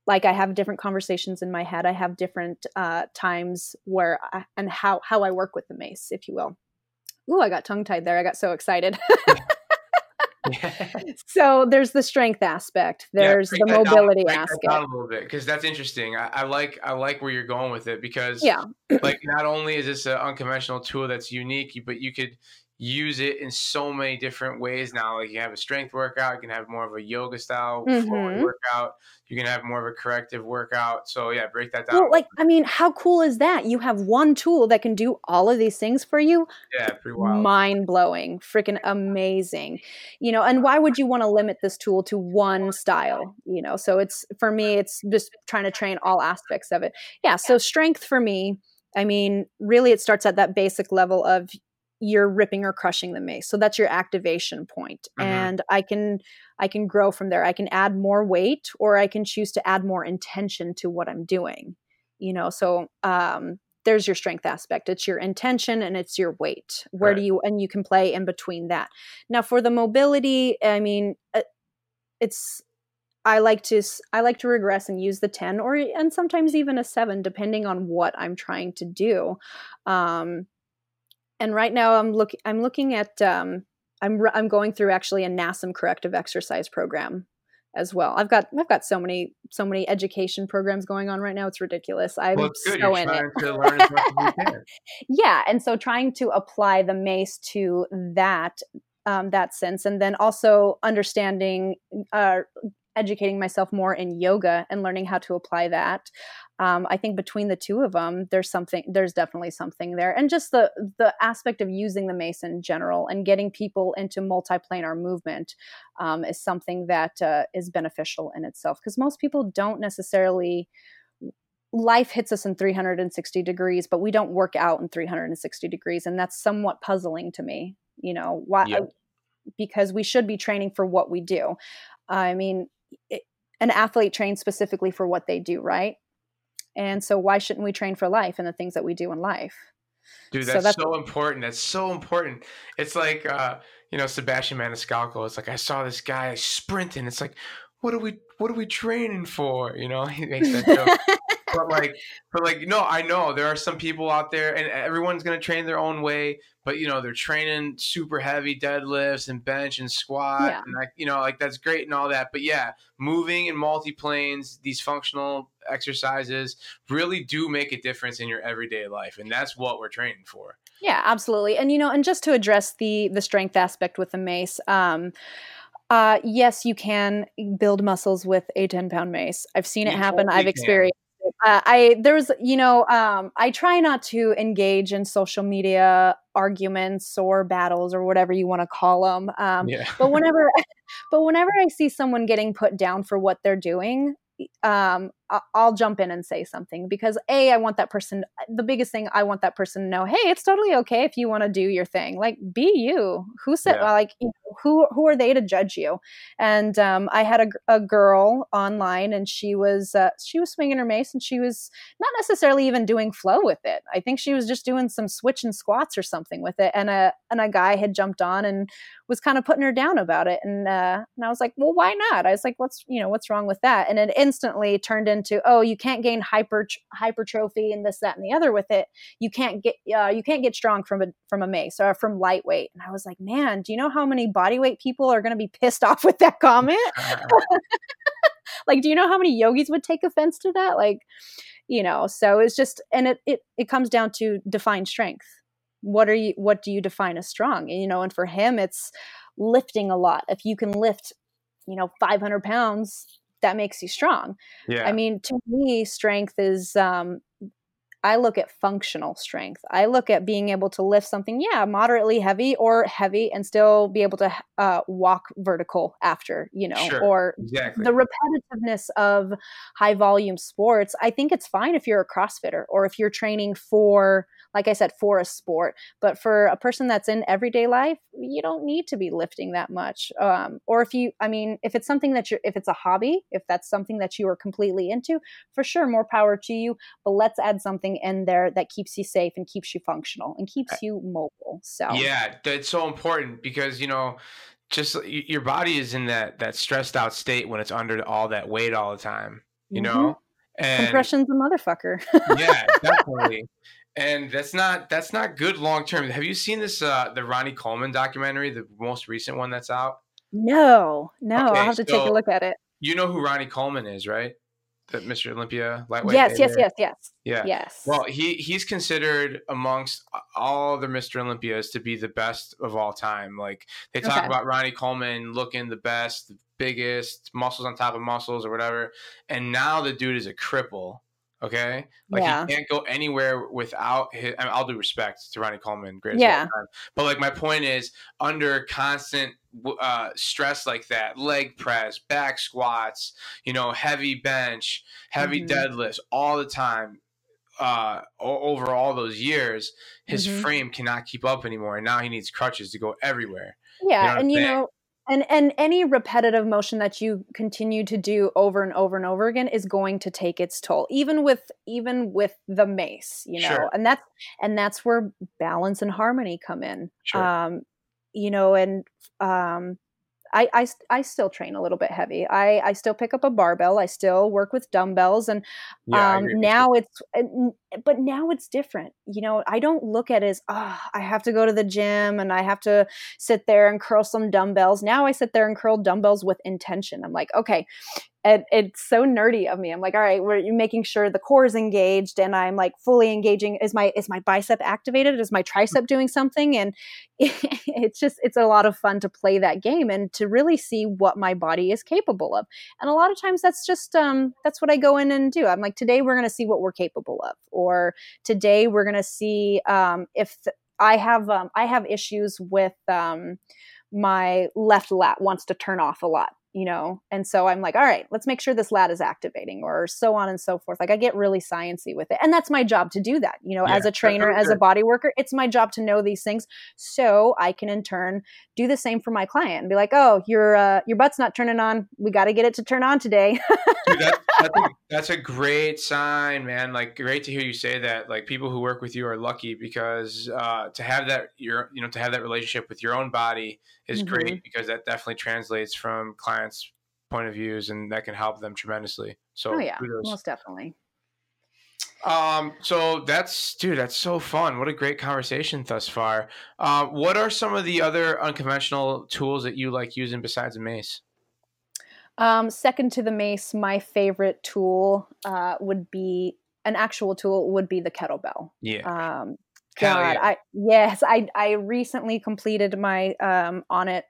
Speaker 2: like I have different conversations in my head. I have different uh, times where I, and how how I work with the mace, if you will. Ooh, I got tongue tied there. I got so excited. so there's the strength aspect. There's yeah, the mobility
Speaker 1: down,
Speaker 2: aspect.
Speaker 1: a little bit because that's interesting. I, I, like I like where you're going with it because yeah, like not only is this an unconventional tool that's unique, but you could use it in so many different ways now. Like you have a strength workout, you can have more of a yoga style mm-hmm. workout, you can have more of a corrective workout. So yeah, break that down.
Speaker 2: Well, like I mean, how cool is that? You have one tool that can do all of these things for you.
Speaker 1: Yeah, pretty wild.
Speaker 2: Mind blowing, freaking amazing. You know, and why would you want to limit this tool to one style? You know, so it's for me, it's just trying to train all aspects of it. Yeah. So strength for me. I mean, really, it starts at that basic level of you're ripping or crushing the mace so that's your activation point mm-hmm. and i can i can grow from there. I can add more weight or i can choose to add more intention to what i'm doing you know so um there's your strength aspect. It's your intention and it's your weight. Where right. do you and you can play in between that. Now for the mobility i mean uh, it's i like to i like to regress and use the 10 or and sometimes even a 7 depending on what i'm trying to do. Um and right now I'm looking I'm looking at um, I'm I'm going through actually a NASM corrective exercise program as well. I've got I've got so many so many education programs going on right now. It's ridiculous. I'm well, so
Speaker 1: You're
Speaker 2: in
Speaker 1: it.
Speaker 2: yeah, and so trying to apply the mace to that um, that sense, and then also understanding. Uh, educating myself more in yoga and learning how to apply that um, I think between the two of them, there's something, there's definitely something there, and just the the aspect of using the mace in general and getting people into multiplanar movement um, is something that uh, is beneficial in itself because most people don't necessarily. Life hits us in 360 degrees, but we don't work out in 360 degrees, and that's somewhat puzzling to me. You know why? Yep. Because we should be training for what we do. I mean, it, an athlete trains specifically for what they do, right? And so why shouldn't we train for life and the things that we do in life?
Speaker 1: Dude, that's so, that's so important. That's so important. It's like uh, you know, Sebastian Maniscalco. It's like I saw this guy sprinting. It's like, what are we what are we training for? You know, he makes that joke. but like but like no i know there are some people out there and everyone's going to train their own way but you know they're training super heavy deadlifts and bench and squat yeah. and like you know like that's great and all that but yeah moving in multi planes these functional exercises really do make a difference in your everyday life and that's what we're training for
Speaker 2: yeah absolutely and you know and just to address the the strength aspect with the mace um uh, yes, you can build muscles with a 10 pound mace. I've seen it happen. I've experienced uh, I there was you know um, I try not to engage in social media arguments or battles or whatever you want to call them. Um, yeah. but whenever but whenever I see someone getting put down for what they're doing, um, I'll jump in and say something because a I want that person. The biggest thing I want that person to know, hey, it's totally okay if you want to do your thing. Like, be you. Who said yeah. like you know, who who are they to judge you? And um, I had a, a girl online, and she was uh, she was swinging her mace, and she was not necessarily even doing flow with it. I think she was just doing some switch and squats or something with it. And a and a guy had jumped on and was kind of putting her down about it. And uh, and I was like, well, why not? I was like, what's you know what's wrong with that? And it instantly turned into oh you can't gain hyper hypertrophy and this that and the other with it you can't get uh, you can't get strong from a from a mace or from lightweight and i was like man do you know how many bodyweight people are going to be pissed off with that comment. Like do you know how many yogis would take offense to that? Like you know so it's just and it it, it comes down to define strength. What are you what do you define as strong? And, you know and for him it's lifting a lot. If you can lift you know 500 pounds that makes you strong. Yeah. I mean, to me, strength is um, I look at functional strength. I look at being able to lift something, yeah, moderately heavy or heavy and still be able to uh, walk vertical after, you know, sure. or exactly. the repetitiveness of high volume sports. I think it's fine if you're a CrossFitter or if you're training for, like I said, for a sport. But for a person that's in everyday life, you don't need to be lifting that much. Um, or if you, I mean, if it's something that you're, if it's a hobby, if that's something that you are completely into, for sure, more power to you. But let's add something in there that keeps you safe and keeps you functional and keeps you mobile. So
Speaker 1: yeah, that's so important because you know just your body is in that that stressed out state when it's under all that weight all the time. You mm-hmm. know,
Speaker 2: and compression's a motherfucker.
Speaker 1: yeah, definitely. And that's not that's not good long term. Have you seen this uh the Ronnie Coleman documentary, the most recent one that's out?
Speaker 2: No, no. Okay, I'll have to so take a look at it.
Speaker 1: You know who Ronnie Coleman is, right? The Mr. Olympia lightweight.
Speaker 2: Yes, yes, yes, yes.
Speaker 1: Yeah.
Speaker 2: Yes.
Speaker 1: Well, he he's considered amongst all the Mr. Olympias to be the best of all time. Like they talk okay. about Ronnie Coleman looking the best, the biggest, muscles on top of muscles or whatever. And now the dude is a cripple Okay, like yeah. he can't go anywhere without his. I mean, all due respect to Ronnie Coleman, great. Yeah. But like my point is, under constant uh, stress like that, leg press, back squats, you know, heavy bench, heavy mm-hmm. deadlifts, all the time. Uh, over all those years, his mm-hmm. frame cannot keep up anymore, and now he needs crutches to go everywhere.
Speaker 2: Yeah, you know and you know, and and any repetitive motion that you continue to do over and over and over again is going to take its toll even with even with the mace you know sure. and that's and that's where balance and harmony come in sure. um you know and um I, I, I still train a little bit heavy. I, I still pick up a barbell. I still work with dumbbells, and yeah, um, now it's but now it's different. You know, I don't look at it as oh, I have to go to the gym and I have to sit there and curl some dumbbells. Now I sit there and curl dumbbells with intention. I'm like, okay, and it's so nerdy of me. I'm like, all right, we're making sure the core is engaged, and I'm like fully engaging. Is my is my bicep activated? Is my tricep doing something? And it's just it's a lot of fun to play that game and to really see what my body is capable of. And a lot of times that's just um, that's what I go in and do. I'm like, today we're going to see what we're capable of, or today we're going to see um, if I have um, I have issues with um, my left lat wants to turn off a lot you know and so i'm like all right let's make sure this lat is activating or so on and so forth. Like i get really sciency with it and that's my job to do that you know yeah, as a trainer as a body worker it's my job to know these things so i can in turn do the same for my client and be like oh your uh, your butt's not turning on. We got to get it to turn on today.
Speaker 1: Dude, that, that's, a, that's a great sign man. Like great to hear you say that. Like people who work with you are lucky because uh, to have that your you know to have that relationship with your own body is mm-hmm. great because that definitely translates from clients point of views and that can help them tremendously so
Speaker 2: oh yeah kudos. most definitely
Speaker 1: um, so that's dude, that's so fun. What a great conversation thus far. Uh, what are some of the other unconventional tools that you like using besides a mace?
Speaker 2: Um, second to the mace, my favorite tool uh, would be an actual tool would be the kettlebell.
Speaker 1: Yeah.
Speaker 2: Um, God, yeah. I yes, I I recently completed my um, Onnit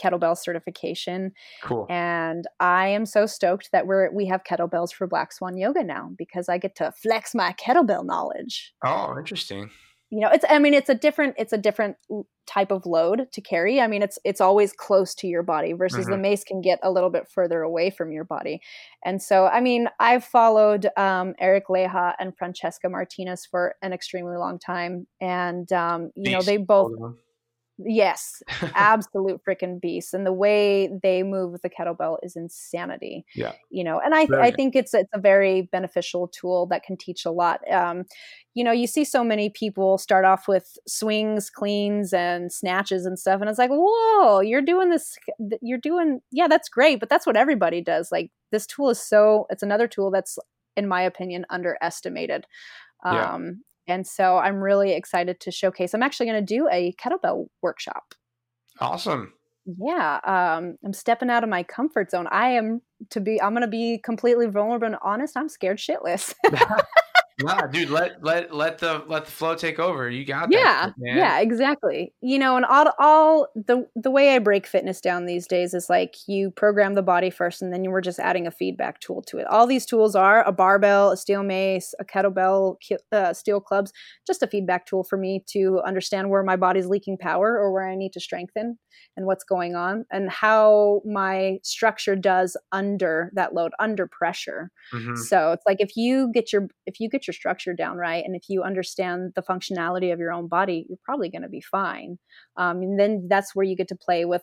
Speaker 2: kettlebell certification.
Speaker 1: Cool.
Speaker 2: And I am so stoked that we're we have kettlebells for Black Swan Yoga now because I get to flex my kettlebell knowledge.
Speaker 1: Oh, interesting.
Speaker 2: You know, it's I mean it's a different it's a different type of load to carry. I mean it's it's always close to your body versus mm-hmm. the mace can get a little bit further away from your body. And so I mean I've followed um, Eric Leija and Francesca Martinez for an extremely long time and um, you Beast. know they both Yes, absolute freaking beast, and the way they move with the kettlebell is insanity.
Speaker 1: Yeah,
Speaker 2: you know, and I I think it's it's a very beneficial tool that can teach a lot. Um, you know, you see so many people start off with swings, cleans, and snatches and stuff, and it's like, whoa, you're doing this, you're doing, yeah, that's great, but that's what everybody does. Like this tool is so, it's another tool that's, in my opinion, underestimated. Yeah. And so I'm really excited to showcase. I'm actually going to do a kettlebell workshop.
Speaker 1: Awesome.
Speaker 2: Yeah, um, I'm stepping out of my comfort zone. I am to be. I'm going to be completely vulnerable and honest. I'm scared shitless.
Speaker 1: nah, dude, let let let the let the flow take over. You got
Speaker 2: yeah, that. Yeah, yeah, exactly. You know, and all all the the way I break fitness down these days is like you program the body first, and then you were just adding a feedback tool to it. All these tools are a barbell, a steel mace, a kettlebell, uh, steel clubs, just a feedback tool for me to understand where my body's leaking power or where I need to strengthen and what's going on and how my structure does under that load under pressure mm-hmm. so it's like if you get your if you get your structure down right and if you understand the functionality of your own body you're probably going to be fine um, and then that's where you get to play with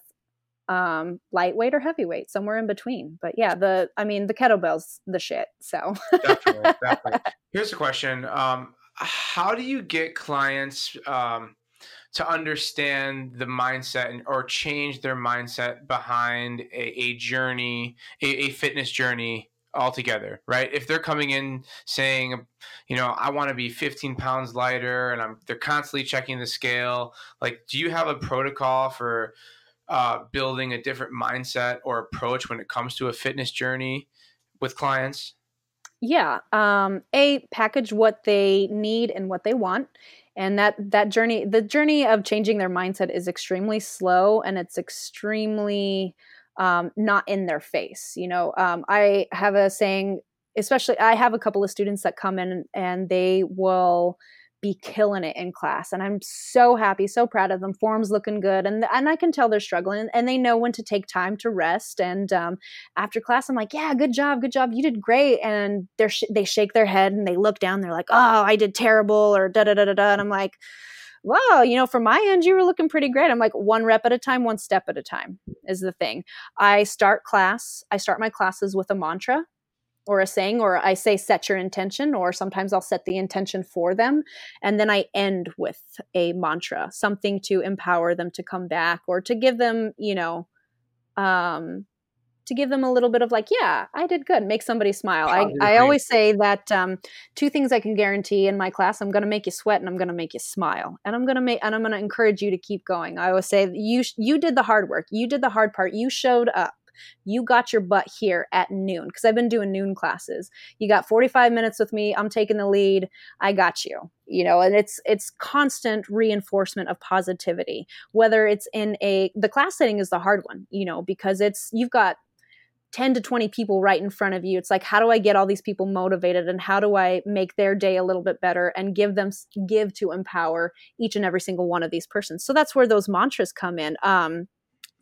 Speaker 2: um, lightweight or heavyweight, somewhere in between. But yeah, the I mean the kettlebell's the shit. So
Speaker 1: definitely, definitely. Here's a question: um, How do you get clients um, to understand the mindset and, or change their mindset behind a, a journey, a, a, fitness journey altogether, right? If they're coming in saying, you know, I want to be 15 pounds lighter and I'm they're constantly checking the scale, like do you have a protocol for uh, building a different mindset or approach when it comes to a fitness journey with clients?
Speaker 2: Yeah. Um, a package what they need and what they want. And that that journey, the journey of changing their mindset is extremely slow and it's extremely um, not in their face. You know, um, I have a saying, especially I have a couple of students that come in and they will be killing it in class and i'm so happy so proud of them forms looking good and and i can tell they're struggling and they know when to take time to rest and um, after class i'm like yeah good job good job you did great and they're sh- they shake their head and they look down they're like oh i did terrible or da da da da da and i'm like wow, you know, from my end, you were looking pretty great. I'm like, one rep at a time, one step at a time is the thing. I start class, I start my classes with a mantra or a saying or i say set your intention or sometimes i'll set the intention for them and then i end with a mantra something to empower them to come back or to give them you know um to give them a little bit of like yeah i did good make somebody smile i, I always say that um, two things i can guarantee in my class i'm going to make you sweat and i'm going to make you smile and i'm going to make and i'm going to encourage you to keep going i always say you you did the hard work you did the hard part you showed up you got your butt here at noon because I've been doing noon classes. You got 45 minutes with me. I'm taking the lead. I got you. You know, and it's it's constant reinforcement of positivity. Whether it's in a the class setting is the hard one, you know, because it's you've got 10 to 20 people right in front of you. It's like, how do I get all these people motivated and how do I make their day a little bit better and give them, give to empower each and every single one of these persons? So that's where those mantras come in. Um,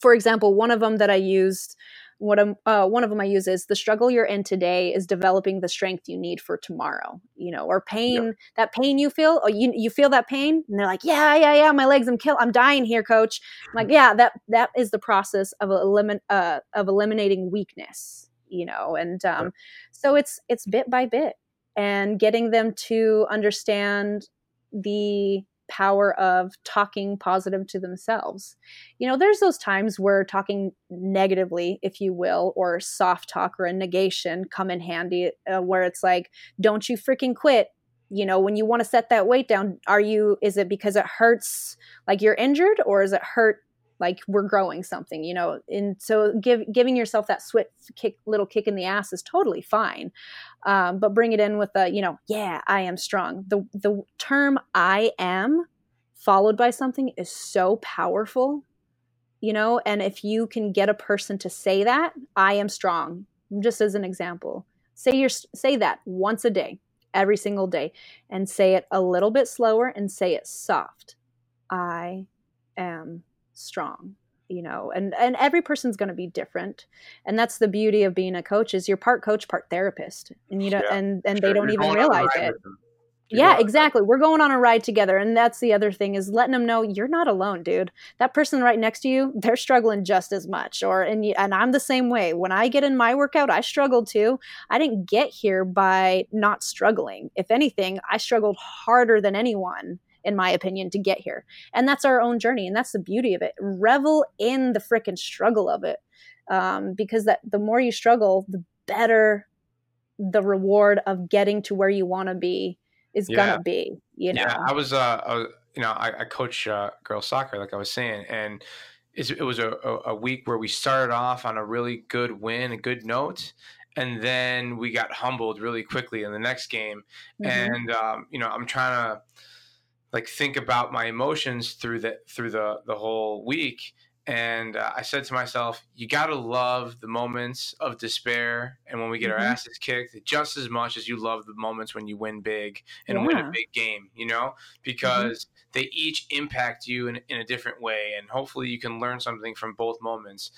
Speaker 2: for example, one of them that I used, what uh, one of them I use is the struggle you're in today is developing the strength you need for tomorrow. You know, or pain that pain you feel, or you you feel that pain, and they're like, yeah, yeah, yeah, my legs, I'm kill, I'm dying here, coach. I'm like, yeah, that that is the process of elimin uh, of eliminating weakness. You know, and um, so it's it's bit by bit, and getting them to understand the power of talking positive to themselves. You know, there's those times where talking negatively, if you will, or soft talk or a negation come in handy, uh, where it's like, don't you freaking quit. You know, when you want to set that weight down, are you, is it because it hurts like you're injured or is it hurt like we're growing something you know and so give giving yourself that swift kick little kick in the ass is totally fine um, but bring it in with a you know yeah i am strong. The the term i am followed by something is so powerful you know and if you can get a person to say that i am strong just as an example say your say that once a day every single day and say it a little bit slower and say it soft. I am strong you know and and every person's going to be different. And that's the beauty of being a coach is you're part coach part therapist and you know yeah, and and sure. they don't you're even realize it. yeah exactly. We're going on a ride together and that's the other thing is letting them know you're not alone dude. That person right next to you they're struggling just as much or and and i'm the same way. When i get in my workout i struggled too. I didn't get here by not struggling. If anything i struggled harder than anyone in my opinion, to get here. And that's our own journey. And that's the beauty of it. Revel in the freaking struggle of it. Um, because that the more you struggle, the better the reward of getting to where you want to be is yeah. gonna be. You know,
Speaker 1: yeah, I was, uh, I was you know, I, I coach uh, girls soccer, like I was saying, and it was a, a week where we started off on a really good win, a good note, and then we got humbled really quickly in the next game. Mm-hmm. And um, you know, I'm trying to like think about my emotions through the through the the whole week and uh, i said to myself you got to love the moments of despair and when we get mm-hmm. our asses kicked just as much as you love the moments when you win big and yeah. win a big game you know mm-hmm. because mm-hmm. they each impact you in, in a different way and hopefully you can learn something from both moments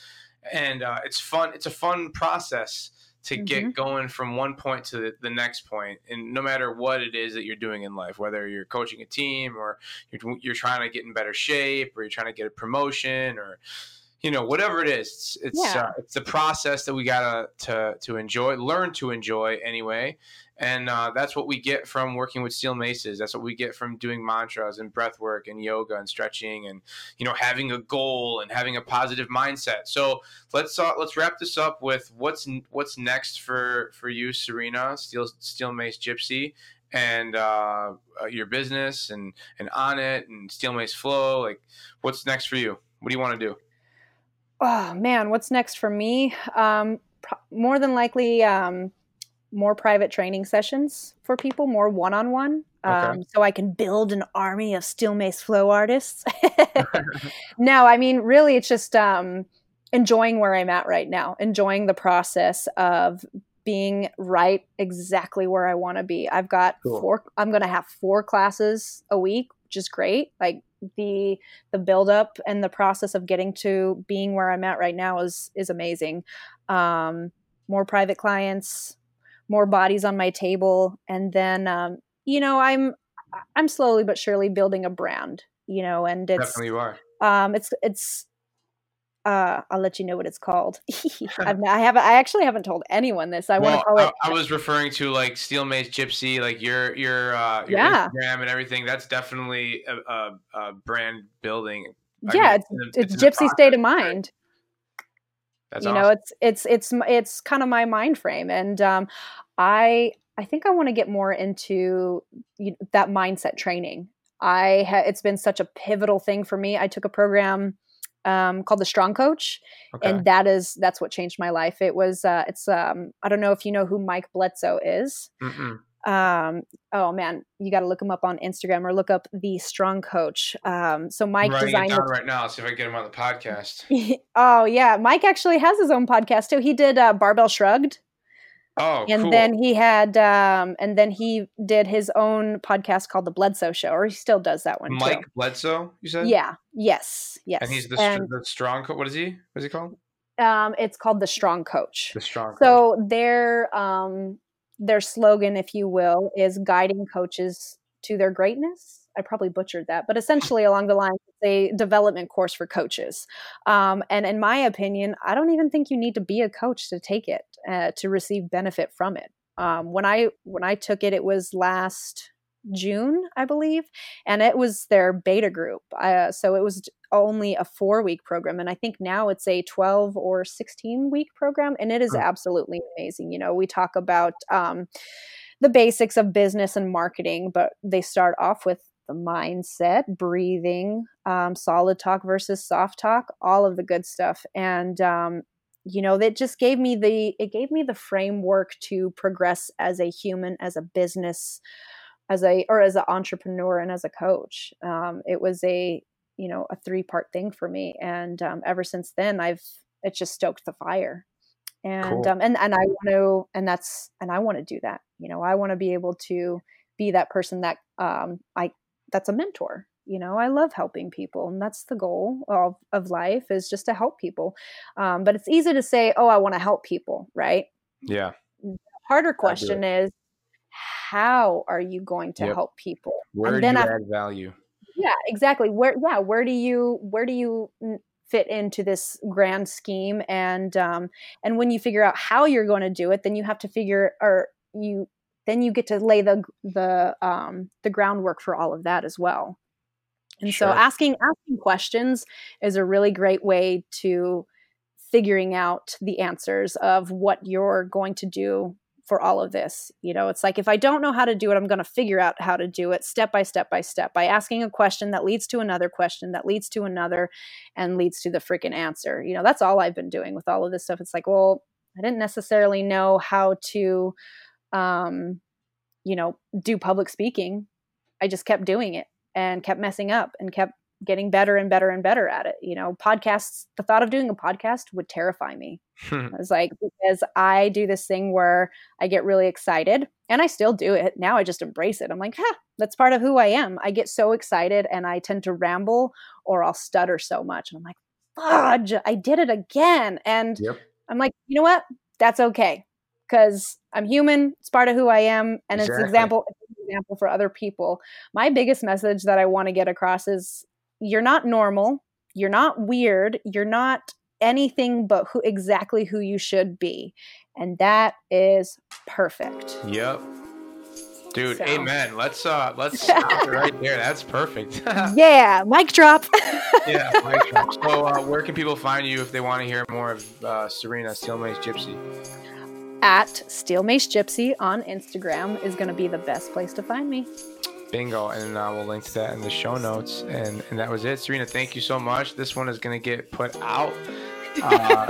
Speaker 1: and uh, it's fun it's a fun process to mm-hmm. get going from one point to the, the, next point and no matter what it is that you're doing in life whether you're coaching a team or you're, you're trying to get in better shape or you're trying to get a promotion or you know whatever it is it's it's, yeah. uh, it's the process that we gotta to to enjoy learn to enjoy anyway and uh, that's what we get from working with steel maces. That's what we get from doing mantras and breath work and yoga and stretching and you know having a goal and having a positive mindset. So let's uh, let's wrap this up with what's what's next for for you serena steel steel mace gypsy and uh, uh, your business and and Onnit and steel mace flow. Like what's next for you? What do you want to do?
Speaker 2: Oh man, what's next for me? Um, pro- more than likely, um, more private training sessions for people, more one on one. Um, so I can build an army of steel mace flow artists. no, I mean, really, it's just um, enjoying where I'm at right now, enjoying the process of being right exactly where I want to be. I've got cool. four, I'm going to have four classes a week, which is great. Like the the build up and the process of getting to being where I'm at right now is is amazing. Um, more private clients, more bodies on my table, and then um, you know i'm i'm slowly but surely building a brand you know and it's
Speaker 1: definitely you are
Speaker 2: um it's it's uh, I'll let you know what it's called. I've, I. I actually haven't told anyone this. I well, want to call it.
Speaker 1: I, I, was referring to like Steel Mace Gypsy, like your your uh, your yeah. Instagram and everything. That's definitely a, a, a brand building.
Speaker 2: Yeah, mean, it's, it's, it's Gypsy state of mind. That's you awesome. know, it's it's it's it's kind of my mind frame, and um, I I think I want to get more into you know, that mindset training. I ha- it's been such a pivotal thing for me. I took a program um, called the Strong Coach, okay. and that is that's what changed my life. It was uh, it's um, I don't know if you know who Mike Bledsoe is. Mm-mm. Um, oh man, you got to look him up on Instagram or look up the Strong Coach. Um, so Mike
Speaker 1: I'm
Speaker 2: designed
Speaker 1: it down right now. See if I get him on the podcast.
Speaker 2: oh yeah, Mike actually has his own podcast too. He did uh, Barbell Shrugged.
Speaker 1: Oh,
Speaker 2: and
Speaker 1: cool.
Speaker 2: then he had, um, and then he did his own podcast called the Bledsoe Show, or he still does that one.
Speaker 1: Mike
Speaker 2: too.
Speaker 1: Bledsoe, you said?
Speaker 2: Yeah. Yes. Yes.
Speaker 1: And he's the, and, the strong. Co- what is he? What is he called?
Speaker 2: Um, it's called the Strong Coach.
Speaker 1: The Strong. Coach.
Speaker 2: So their um their slogan, if you will, is guiding coaches to their greatness I probably butchered that, but essentially along the lines, it's a development course for coaches. Um, and in my opinion, I don't even think you need to be a coach to take it uh, to receive benefit from it. Um, when I when I took it, it was last June, I believe, and it was their beta group. Uh, so it was only a four week program, and I think now it's a twelve or sixteen week program, and it is absolutely amazing. You know, we talk about. Um, the basics of business and marketing, but they start off with the mindset, breathing, um, solid talk versus soft talk, all of the good stuff. And, um, you know, that just gave me the, it gave me the framework to progress as a human, as a business, as a, or as an entrepreneur and as a coach. Um, it was a, you know, a three part thing for me. And um, ever since then, I've, it just stoked the fire and cool. um, and and I want to and that's and I want to do that. You know, I want to be able to be that person that um, I that's a mentor you know i love helping people and that's the goal of, of life is just to help people um, but it's easy to say oh i want to help people right
Speaker 1: yeah
Speaker 2: the harder question is how are you going to yep. help people
Speaker 1: where and do you I, add value
Speaker 2: yeah exactly where yeah where do you where do you fit into this grand scheme and um and when you figure out how you're going to do it then you have to figure or you then you get to lay the the um, the groundwork for all of that as well. And sure. so asking asking questions is a really great way to figuring out the answers of what you're going to do for all of this. You know, it's like if I don't know how to do it, I'm going to figure out how to do it step by step by step by asking a question that leads to another question that leads to another and leads to the freaking answer. You know, that's all I've been doing with all of this stuff. It's like, well, I didn't necessarily know how to um, you know, do public speaking. I just kept doing it and kept messing up and kept getting better and better and better at it. You know, podcasts, the thought of doing a podcast would terrify me. I was like, because I do this thing where I get really excited and I still do it. Now I just embrace it. I'm like, huh, that's part of who I am. I get so excited and I tend to ramble or I'll stutter so much. And I'm like, fudge, I did it again. And yep. I'm like, you know what? That's okay because I'm human. It's part of who I am, and exactly. it's example example for other people. My biggest message that I want to get across is: you're not normal. You're not weird. You're not anything but who exactly who you should be, and that is perfect.
Speaker 1: Yep. Dude, so. amen. Let's uh let's stop right there. That's perfect.
Speaker 2: yeah, mic drop.
Speaker 1: yeah, mic drop. So uh, where can people find you if they want to hear more of uh, Serena Steel Mace Gypsy?
Speaker 2: at Steel Mace Gypsy on Instagram is going to be the best place to find me.
Speaker 1: Bingo, and uh, we'll link to that in the show notes. And and that was it, Serena. Thank you so much. This one is going to get put out Uh,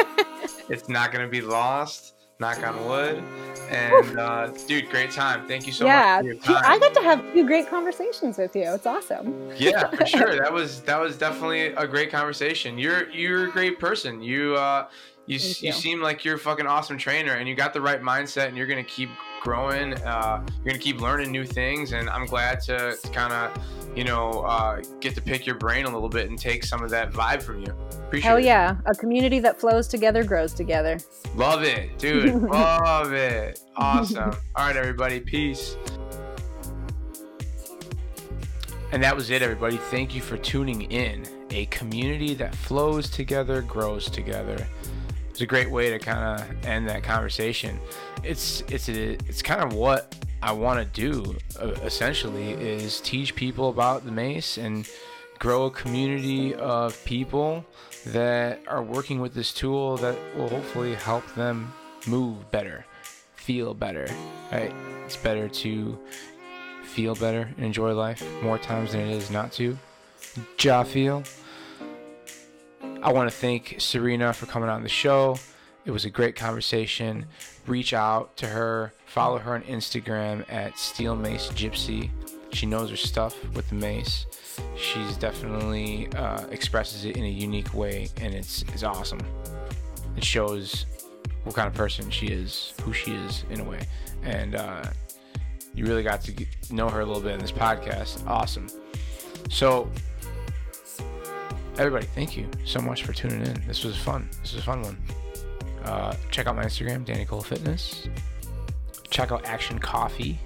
Speaker 1: it's not going to be lost. Knock on wood. And uh, dude, great time. Thank you so
Speaker 2: yeah,
Speaker 1: much for your time.
Speaker 2: I got to have two great conversations with you. It's awesome.
Speaker 1: yeah, for sure. That was that was definitely a great conversation. You're you're a great person. You uh you, you, you seem like you're a fucking awesome trainer and you got the right mindset and you're gonna keep growing. Uh, you're gonna keep learning new things, and I'm glad to, to kind of, you know, uh, get to pick your brain a little bit and take some of that vibe from you. Appreciate
Speaker 2: Hell
Speaker 1: it.
Speaker 2: yeah! A community that flows together grows together.
Speaker 1: Love it, dude. Love it. Awesome. All right, everybody. Peace. And that was it, everybody. Thank you for tuning in. A community that flows together, grows together. It's a great way to kind of end that conversation. It's it's it's kind of what I want to do. Essentially, is teach people about the mace and grow a community of people that are working with this tool that will hopefully help them move better, feel better. Right? It's better to feel better and enjoy life more times than it is not to. Ja feel. I want to thank Serena for coming on the show. It was a great conversation. Reach out to her, follow her on Instagram at Steel Mace Gypsy. She knows her stuff with the mace. She's definitely uh, expresses it in a unique way, and it's it's awesome. It shows what kind of person she is, who she is in a way, and uh, you really got to know her a little bit in this podcast. Awesome. So everybody, thank you so much for tuning in. This was fun. This was a fun one. Uh, check out my Instagram, Danny Cola Fitness. Check out Aktion Coffee,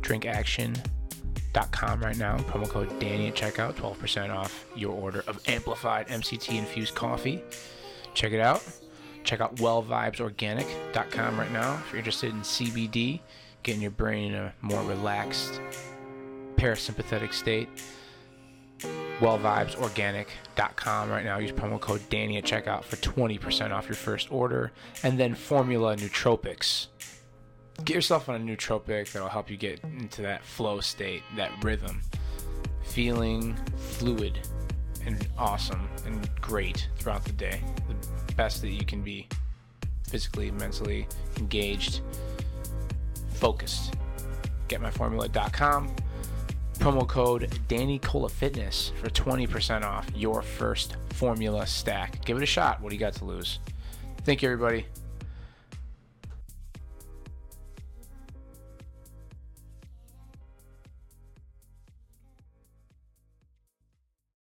Speaker 1: drinkaktion.com right now. Promo code Danny at checkout, 12% off your order of amplified MCT infused coffee. Check it out. Check out wellvibesorganic.com right now if you're interested in CBD, getting your brain in a more relaxed parasympathetic state wellvibesorganic.com right now. Use promo code Danny at checkout for 20% off your first order. And then Formula Nootropics. Get yourself on a nootropic that'll help you get into that flow state, that rhythm. Feeling fluid and awesome and great throughout the day. The best that you can be physically, mentally engaged, focused. GetMyFormula.com promo code Danny Cola Fitness for 20% off your first formula stack. Give it a shot. What do you got to lose? Thank you, everybody.